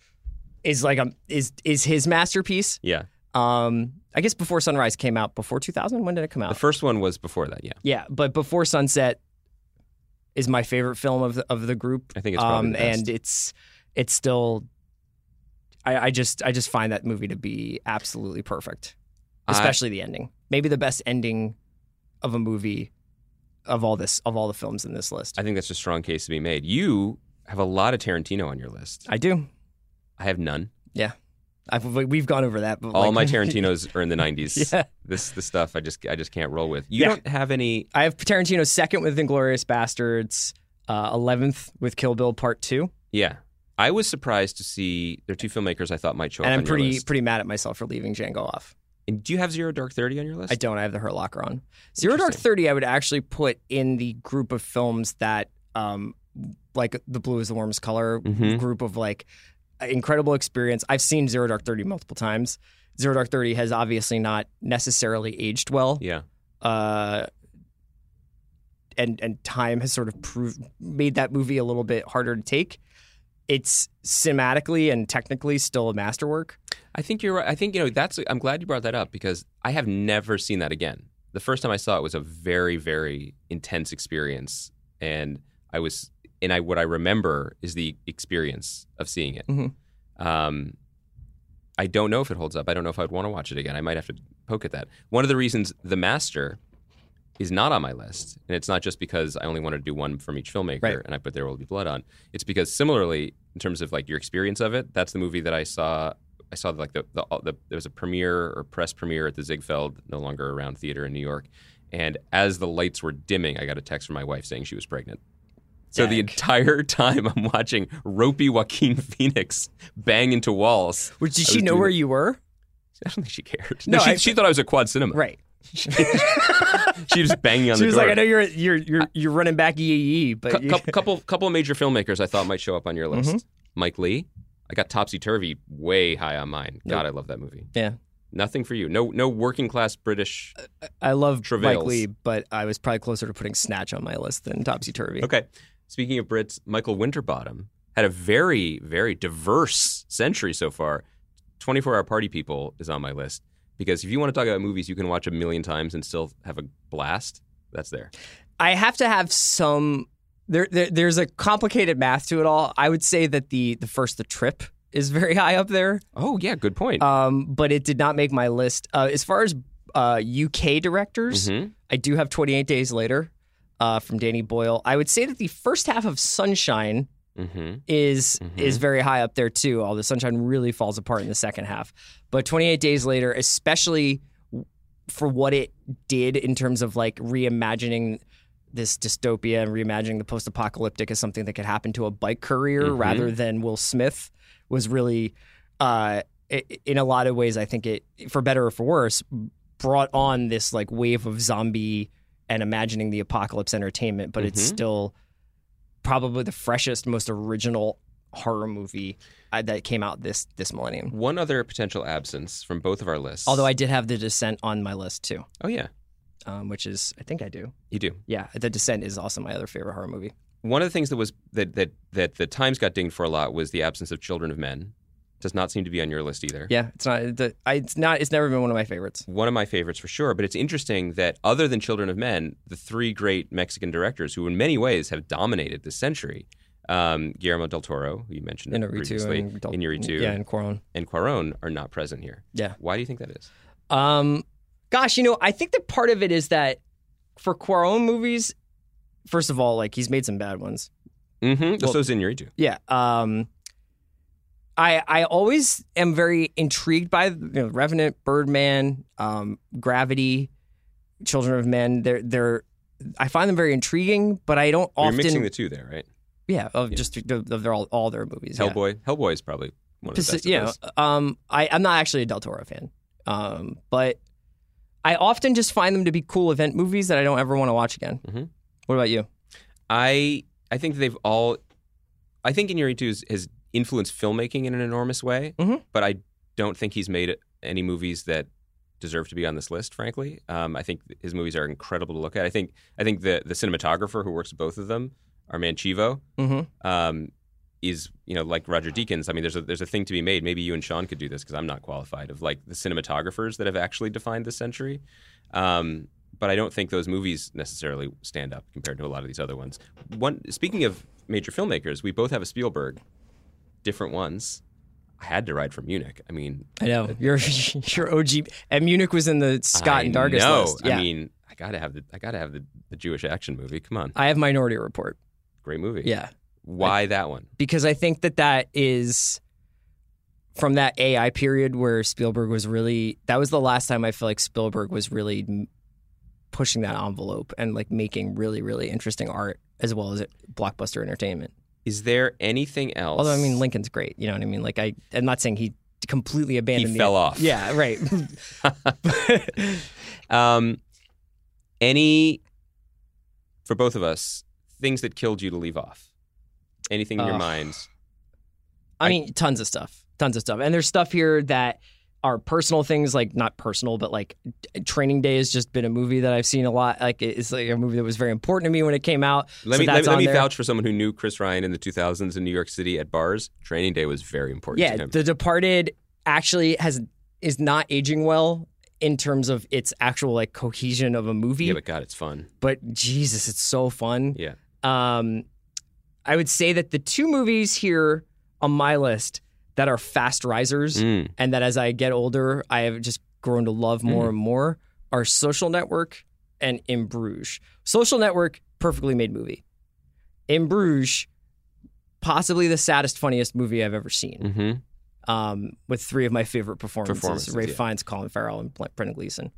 is like um is is his masterpiece. Yeah. Um, I guess Before Sunrise came out before 2000. When did it come out? The first one was before that, yeah. yeah, but Before Sunset is my favorite film of the of the group. I think it's probably um, the best. and it's it's still. I, I just I just find that movie to be absolutely perfect, I- especially the ending. Maybe the best ending of a movie of all this of all the films in this list. I think that's a strong case to be made. You have a lot of Tarantino on your list. I do. I have none. Yeah. I've, we've gone over that. But All like- my Tarantinos are in the 90s. Yeah. This the stuff I just I just can't roll with. You Yeah. don't have any I have Tarantino second with Inglourious Basterds, uh, eleventh with Kill Bill Part Two, Yeah. I was surprised to see there are two filmmakers I thought might show and up I'm on your pretty pretty mad at myself for leaving Django off. And do you have Zero Dark Thirty on your list? I don't. I have the Hurt Locker on. Zero Dark Thirty. I would actually put in the group of films that, um, like the Blue is the Warmest Color Mhm. group of like incredible experience. I've seen Zero Dark Thirty multiple times. Zero Dark Thirty has obviously not necessarily aged well. Yeah. uh, and and time has sort of proved made that movie a little bit harder to take. It's cinematically and technically still a masterwork. I think you're right. I think you know that's. I'm glad you brought that up because I have never seen that again. The first time I saw it was a very, very intense experience, and I was, and I what I remember is the experience of seeing it. Mhm. Um, I don't know if it holds up. I don't know if I'd want to watch it again. I might have to poke at that. One of the reasons The Master is not on my list, and it's not just because I only wanted to do one from each filmmaker, Right. and I put There Will Be Blood on. It's because similarly, in terms of like your experience of it, that's the movie that I saw. I saw like the, the, the there was a premiere or press premiere at the Ziegfeld, no longer around theater in New York, and as the lights were dimming, I got a text from my wife saying she was pregnant. So the entire time I'm watching ropey Joaquin Phoenix bang into walls. Which did she know where it- you were? I don't think she cared. No, No, she, I- she thought I was at Quad Cinema. Right. She was banging on She the door. She was like, I know you're you're you're you're running back EAE, but you, couple couple of major filmmakers I thought might show up on your list. Mm-hmm. Mike Leigh. I got Topsy Turvy way high on mine. God, I love that movie. yeah, Nothing for you. No no working class British. I love Mike Leigh, but I was probably closer to putting Snatch on my list than Topsy Turvy. Okay. Speaking of Brits, Michael Winterbottom had a very very diverse century so far. 24 Hour Party People is on my list because if you want to talk about movies you can watch a million times and still have a blast, that's there. I have to have some. There, there, there's a complicated math to it all. I would say that the the first the trip is very high up there, Oh yeah, good point. um, but it did not make my list. Uh, as far as uh, UK directors, Mhm. I do have 28 Days Later uh, from Danny Boyle. I would say that the first half of Sunshine Mhm. is Mhm. is very high up there too. Although the Sunshine really falls apart in the second half, but 28 Days Later, especially for what it did in terms of like reimagining this dystopia and reimagining the post-apocalyptic as something that could happen to a bike career Mhm. rather than Will Smith was really uh, in a lot of ways I think it for better or for worse brought on this like wave of zombie and imagining the apocalypse entertainment but it's Mhm. still probably the freshest most original horror movie uh, that came out this this millennium One other potential absence from both of our lists. although I did have The Descent on my list too Oh yeah, um, which is I think I do you do. yeah The Descent is also my other favorite horror movie One of the things that was that that that the Times got dinged for a lot was the absence of Children of Men. Does not seem to be on your list either. yeah it's not it's not it's never been one of my favorites One of my favorites for sure, but it's interesting that other than Children of Men, the three great Mexican directors who in many ways have dominated this century, um, Guillermo del Toro, who you mentioned Inarritu previously, and Del- Inarritu, yeah and Cuarón and Cuarón are not present here. Yeah. Why do you think that is? Um, gosh, you know, I think that part of it is that for Cuarón movies, first of all, like he's made some bad ones. Mm-hmm. Well- so is Inarritu. Yeah. Um, I I always am very intrigued by you know, Revenant, Birdman, um, Gravity, Children of Men. They're they're I find them very intriguing, but I don't You're often. mixing the two there, right? yeah, of Yeah. just of their all, all their movies. yeah. Hellboy. Hellboy is probably one of the best. you of know, those. um, I, I'm not actually a Del Toro fan, um, but I often just find them to be cool event movies that I don't ever want to watch again. Mhm. What about you? I I think they've all. I think has, has influenced filmmaking in an enormous way, Mhm. but I don't think he's made any movies that deserve to be on this list. Frankly, um, I think his movies are incredible to look at. I think I think the the cinematographer who works both of them, our man Chivo, Mm-hmm. um, is you know like Roger Deakins. I mean, there's a there's a thing to be made. Maybe you and Sean could do this because I'm not qualified. Of like the cinematographers that have actually defined this century. Um, but I don't think those movies necessarily stand up compared to a lot of these other ones. One speaking of major filmmakers, we both have a Spielberg, different ones. I had to ride for Munich. I mean, I know you're you're OG, and Munich was in the Scott I and Dargis know. list. Yeah, I mean, I gotta have the I gotta have the, the Jewish action movie. Come on, I have Minority Report. great movie. Yeah, Why that one? because I think that that is from that AI period where Spielberg was really. That was the last time I feel like Spielberg was really pushing that envelope and like making really really interesting art as well as blockbuster entertainment. Is there anything else? Although I mean Lincoln's great, you know what I mean. Like I, I'm not saying he completely abandoned. the- fell off. Yeah, right. um, any for both of us things that killed you to leave off? Anything in your Ugh. minds? I mean, tons of stuff, tons of stuff, and there's stuff here that are personal things, like not personal, but like Training Day has just been a movie that I've seen a lot. Like it's like a movie that was very important to me when it came out. Let So me let, let me there. vouch for someone who knew Chris Ryan in the 2000s in New York City at bars. Training Day was very important Yeah. The Departed actually has is not aging well in terms of its actual like cohesion of a movie. yeah, but God, it's fun. but Jesus, it's so fun. Yeah. Um, I would say that the two movies here on my list that are fast risers Mm. and that as I get older, I have just grown to love more Mm. and more are Social Network and In Bruges. Social Network, perfectly made movie. In Bruges, possibly the saddest, funniest movie I've ever seen. hmm um, with three of my favorite performances: Performances, Ray yeah. Fiennes, Colin Farrell, and Brendan Gleeson.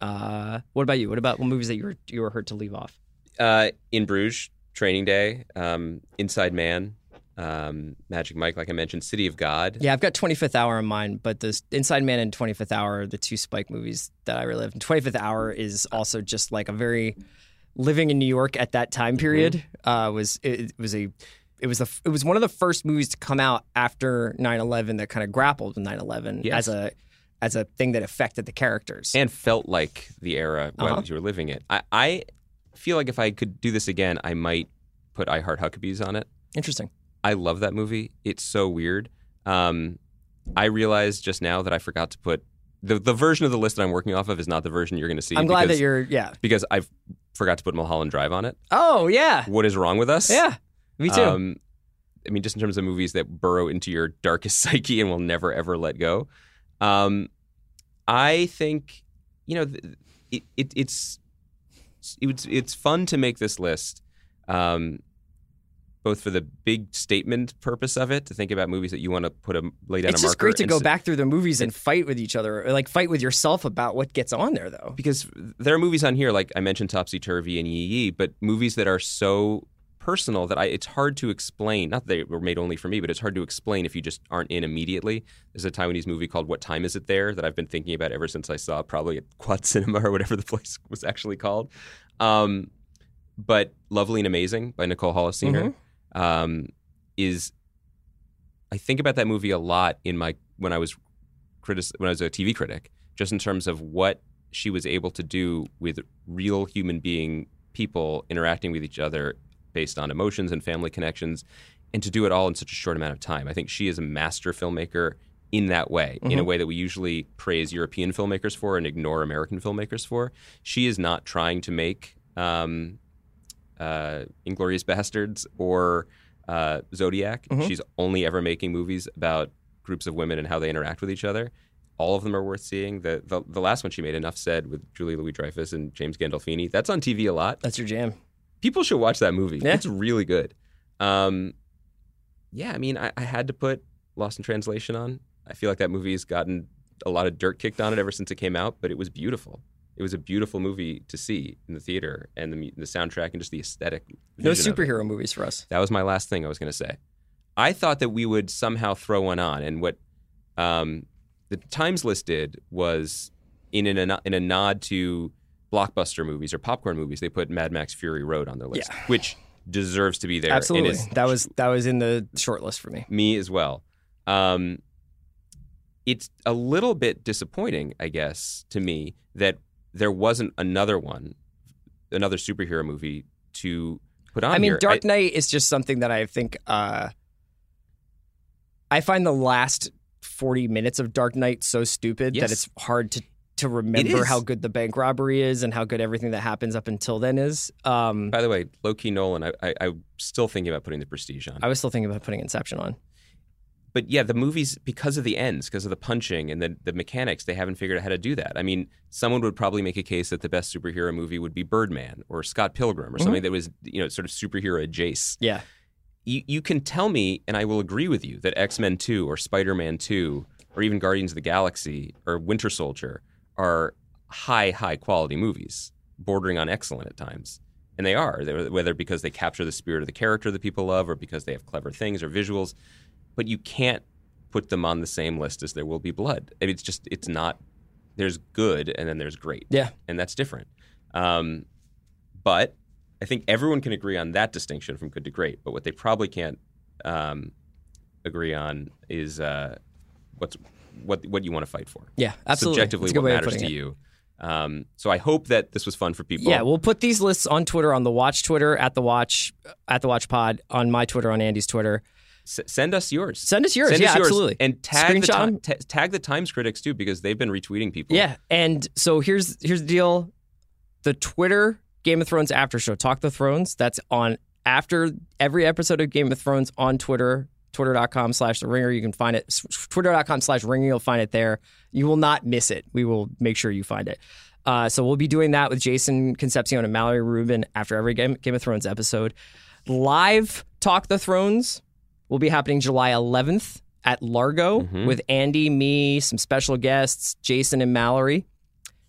Uh, what about you? What about what movies that you were you were hurt to leave off? Uh, in Bruges, Training Day, um, Inside Man, um, Magic Mike, like I mentioned, City of God. Yeah, I've got 25th Hour in mind, but the Inside Man and 25th Hour are the two Spike movies that I really love. And 25th Hour is also just like a very living in New York at that time period. Uh, was it, it was a it was the it was one of the first movies to come out after 9/11 that kind of grappled with 9/11 Yes. as a as a thing that affected the characters. and felt like the era while Uh-huh. you were living it. I, I feel like if I could do this again, I might put I Heart Huckabees on it. Interesting. I love that movie. It's so weird. Um, I realized just now that I forgot to put the the version of the list that I'm working off of is not the version you're going to see. I'm glad because, that you're yeah. because I forgot to put Mulholland Drive on it. Oh yeah, What is wrong with us? yeah. Me too. Um, I mean, just in terms of movies that burrow into your darkest psyche and will never ever let go. Um, I think you know it, it, it's it's it's fun to make this list, um, both for the big statement purpose of it to think about movies that you want to put a lay down it's a just great to go back through the movies and fight with each other, or like fight with yourself about what gets on there, though. because there are movies on here like I mentioned Topsy Turvy and Yi Yi, but movies that are so personal that I it's hard to explain. Not that they were made only for me, but it's hard to explain if you just aren't in immediately. There's a Taiwanese movie called What Time Is It There that I've been thinking about ever since I saw it, probably at Quad Cinema or whatever the place was actually called. Um, but Lovely and Amazing by Nicole Holofcener um, is I think about that movie a lot in my when I was critic when I was a TV critic, just in terms of what she was able to do with real human being people interacting with each other based on emotions and family connections, and to do it all in such a short amount of time. I think she is a master filmmaker in that way, in a way that we usually praise European filmmakers for and ignore American filmmakers for. She is not trying to make um, uh, Inglourious Basterds or uh, Zodiac. She's only ever making movies about groups of women and how they interact with each other. All of them are worth seeing. The the, the last one she made, Enough Said, with Julia Louis-Dreyfus and James Gandolfini, that's on TV a lot. That's your jam. People should watch that movie. Yeah. It's really good. Um, yeah, I mean, I, I had to put Lost in Translation on. I feel like that movie has gotten a lot of dirt kicked on it ever since it came out, but it was beautiful. It was a beautiful movie to see in the theater, and the the soundtrack and just the aesthetic. No vision of it. superhero movies for us. That was my last thing I was going to say. I thought that we would somehow throw one on, and what um, the Times list did was in an, in a nod to blockbuster movies or popcorn movies, they put Mad Max Fury Road on their list, Yeah. which deserves to be there. Absolutely. is That was that was in the short list for me. me as well. Um, it's a little bit disappointing, I guess, to me that there wasn't another one, another superhero movie to put on I mean, here. Dark Knight is just something that I think uh, I find the last forty minutes of Dark Knight so stupid Yes. that it's hard to to remember how good the bank robbery is and how good everything that happens up until then is. Um, By the way, low key Nolan, I, I, I'm still thinking about putting the Prestige on. I was still thinking about putting Inception on. But yeah, the movies because of the ends, because of the punching and the the mechanics, they haven't figured out how to do that. I mean, someone would probably make a case that the best superhero movie would be Birdman or Scott Pilgrim or something mm-hmm. that was you know sort of superhero adjacent. Yeah, You you can tell me, and I will agree with you that X Men Two or Spider Man Two or even Guardians of the Galaxy or Winter Soldier are high high quality movies, bordering on excellent at times. And They're- whether because they capture the spirit of the character that people love or because they have clever things or visuals but you can't put them on the same list as there will be blood. I mean, it's just it's not. There's good and then there's great. Yeah. and that's different. Um, but I think everyone can agree on that distinction from good to great. But what they probably can't um, agree on is uh, what's what what you want to fight for. yeah, absolutely. Subjectively, what matters to it. you. Um, so I hope that this was fun for people. Yeah, we'll put these lists on Twitter on the Watch Twitter at the Watch at the Watch Pod on my Twitter on Andy's Twitter. S- send us yours. Send us yours. Send yeah, us yours. absolutely. And tag the, Screenshot ti- 'em. ta- tag the Times critics too because they've been retweeting people. Yeah, and so here's here's the deal: the Twitter Game of Thrones after show, Talk the Thrones. That's on after every episode of Game of Thrones on Twitter. Twitter.com slash the ringer. You can find it. Twitter.com slash ringer. You'll find it there. You will not miss it. We will make sure you find it. Uh, so we'll be doing that with Jason Concepcion and Mallory Rubin after every Game, Game of Thrones episode. Live Talk the Thrones will be happening July 11th at Largo with Andy, me, some special guests, Jason and Mallory.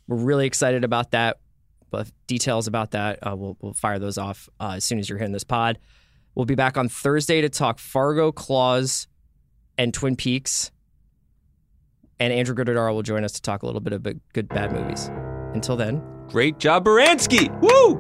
We're really excited about that. But details about that, uh, we'll, we'll fire those off uh, as soon as you're hearing this pod. We'll be back on Thursday to talk Fargo, Claws, and Twin Peaks. And Andrew Gruttadaro will join us to talk a little bit about good, bad movies. Until then, Great job, Baranski. Woo!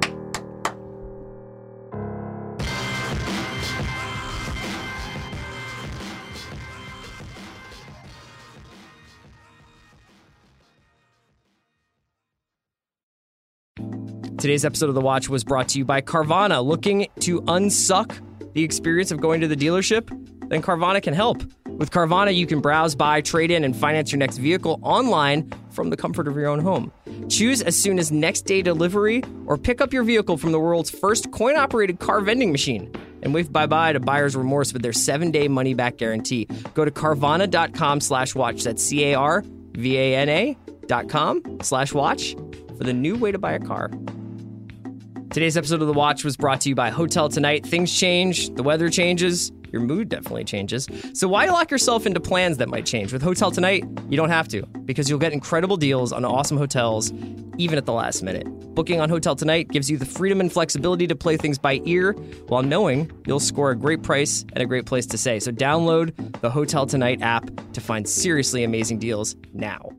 Today's episode of The Watch was brought to you by Carvana. Looking to unsuck the experience of going to the dealership? Then Carvana can help. With Carvana, you can browse, buy, trade in, and finance your next vehicle online from the comfort of your own home. Choose as soon as next day delivery or pick up your vehicle from the world's first coin operated car vending machine. And wave bye bye to buyer's remorse with their seven day money back guarantee. Go to carvana.com slash watch. That's C A R V A N A dot com slash watch for the new way to buy a car. Today's episode of The Watch was brought to you by Hotel Tonight. Things change, the weather changes, your mood definitely changes. So why lock yourself into plans that might change? With Hotel Tonight, you don't have to because you'll get incredible deals on awesome hotels even at the last minute. Booking on Hotel Tonight gives you the freedom and flexibility to play things by ear while knowing you'll score a great price and a great place to stay. So download the Hotel Tonight app to find seriously amazing deals now.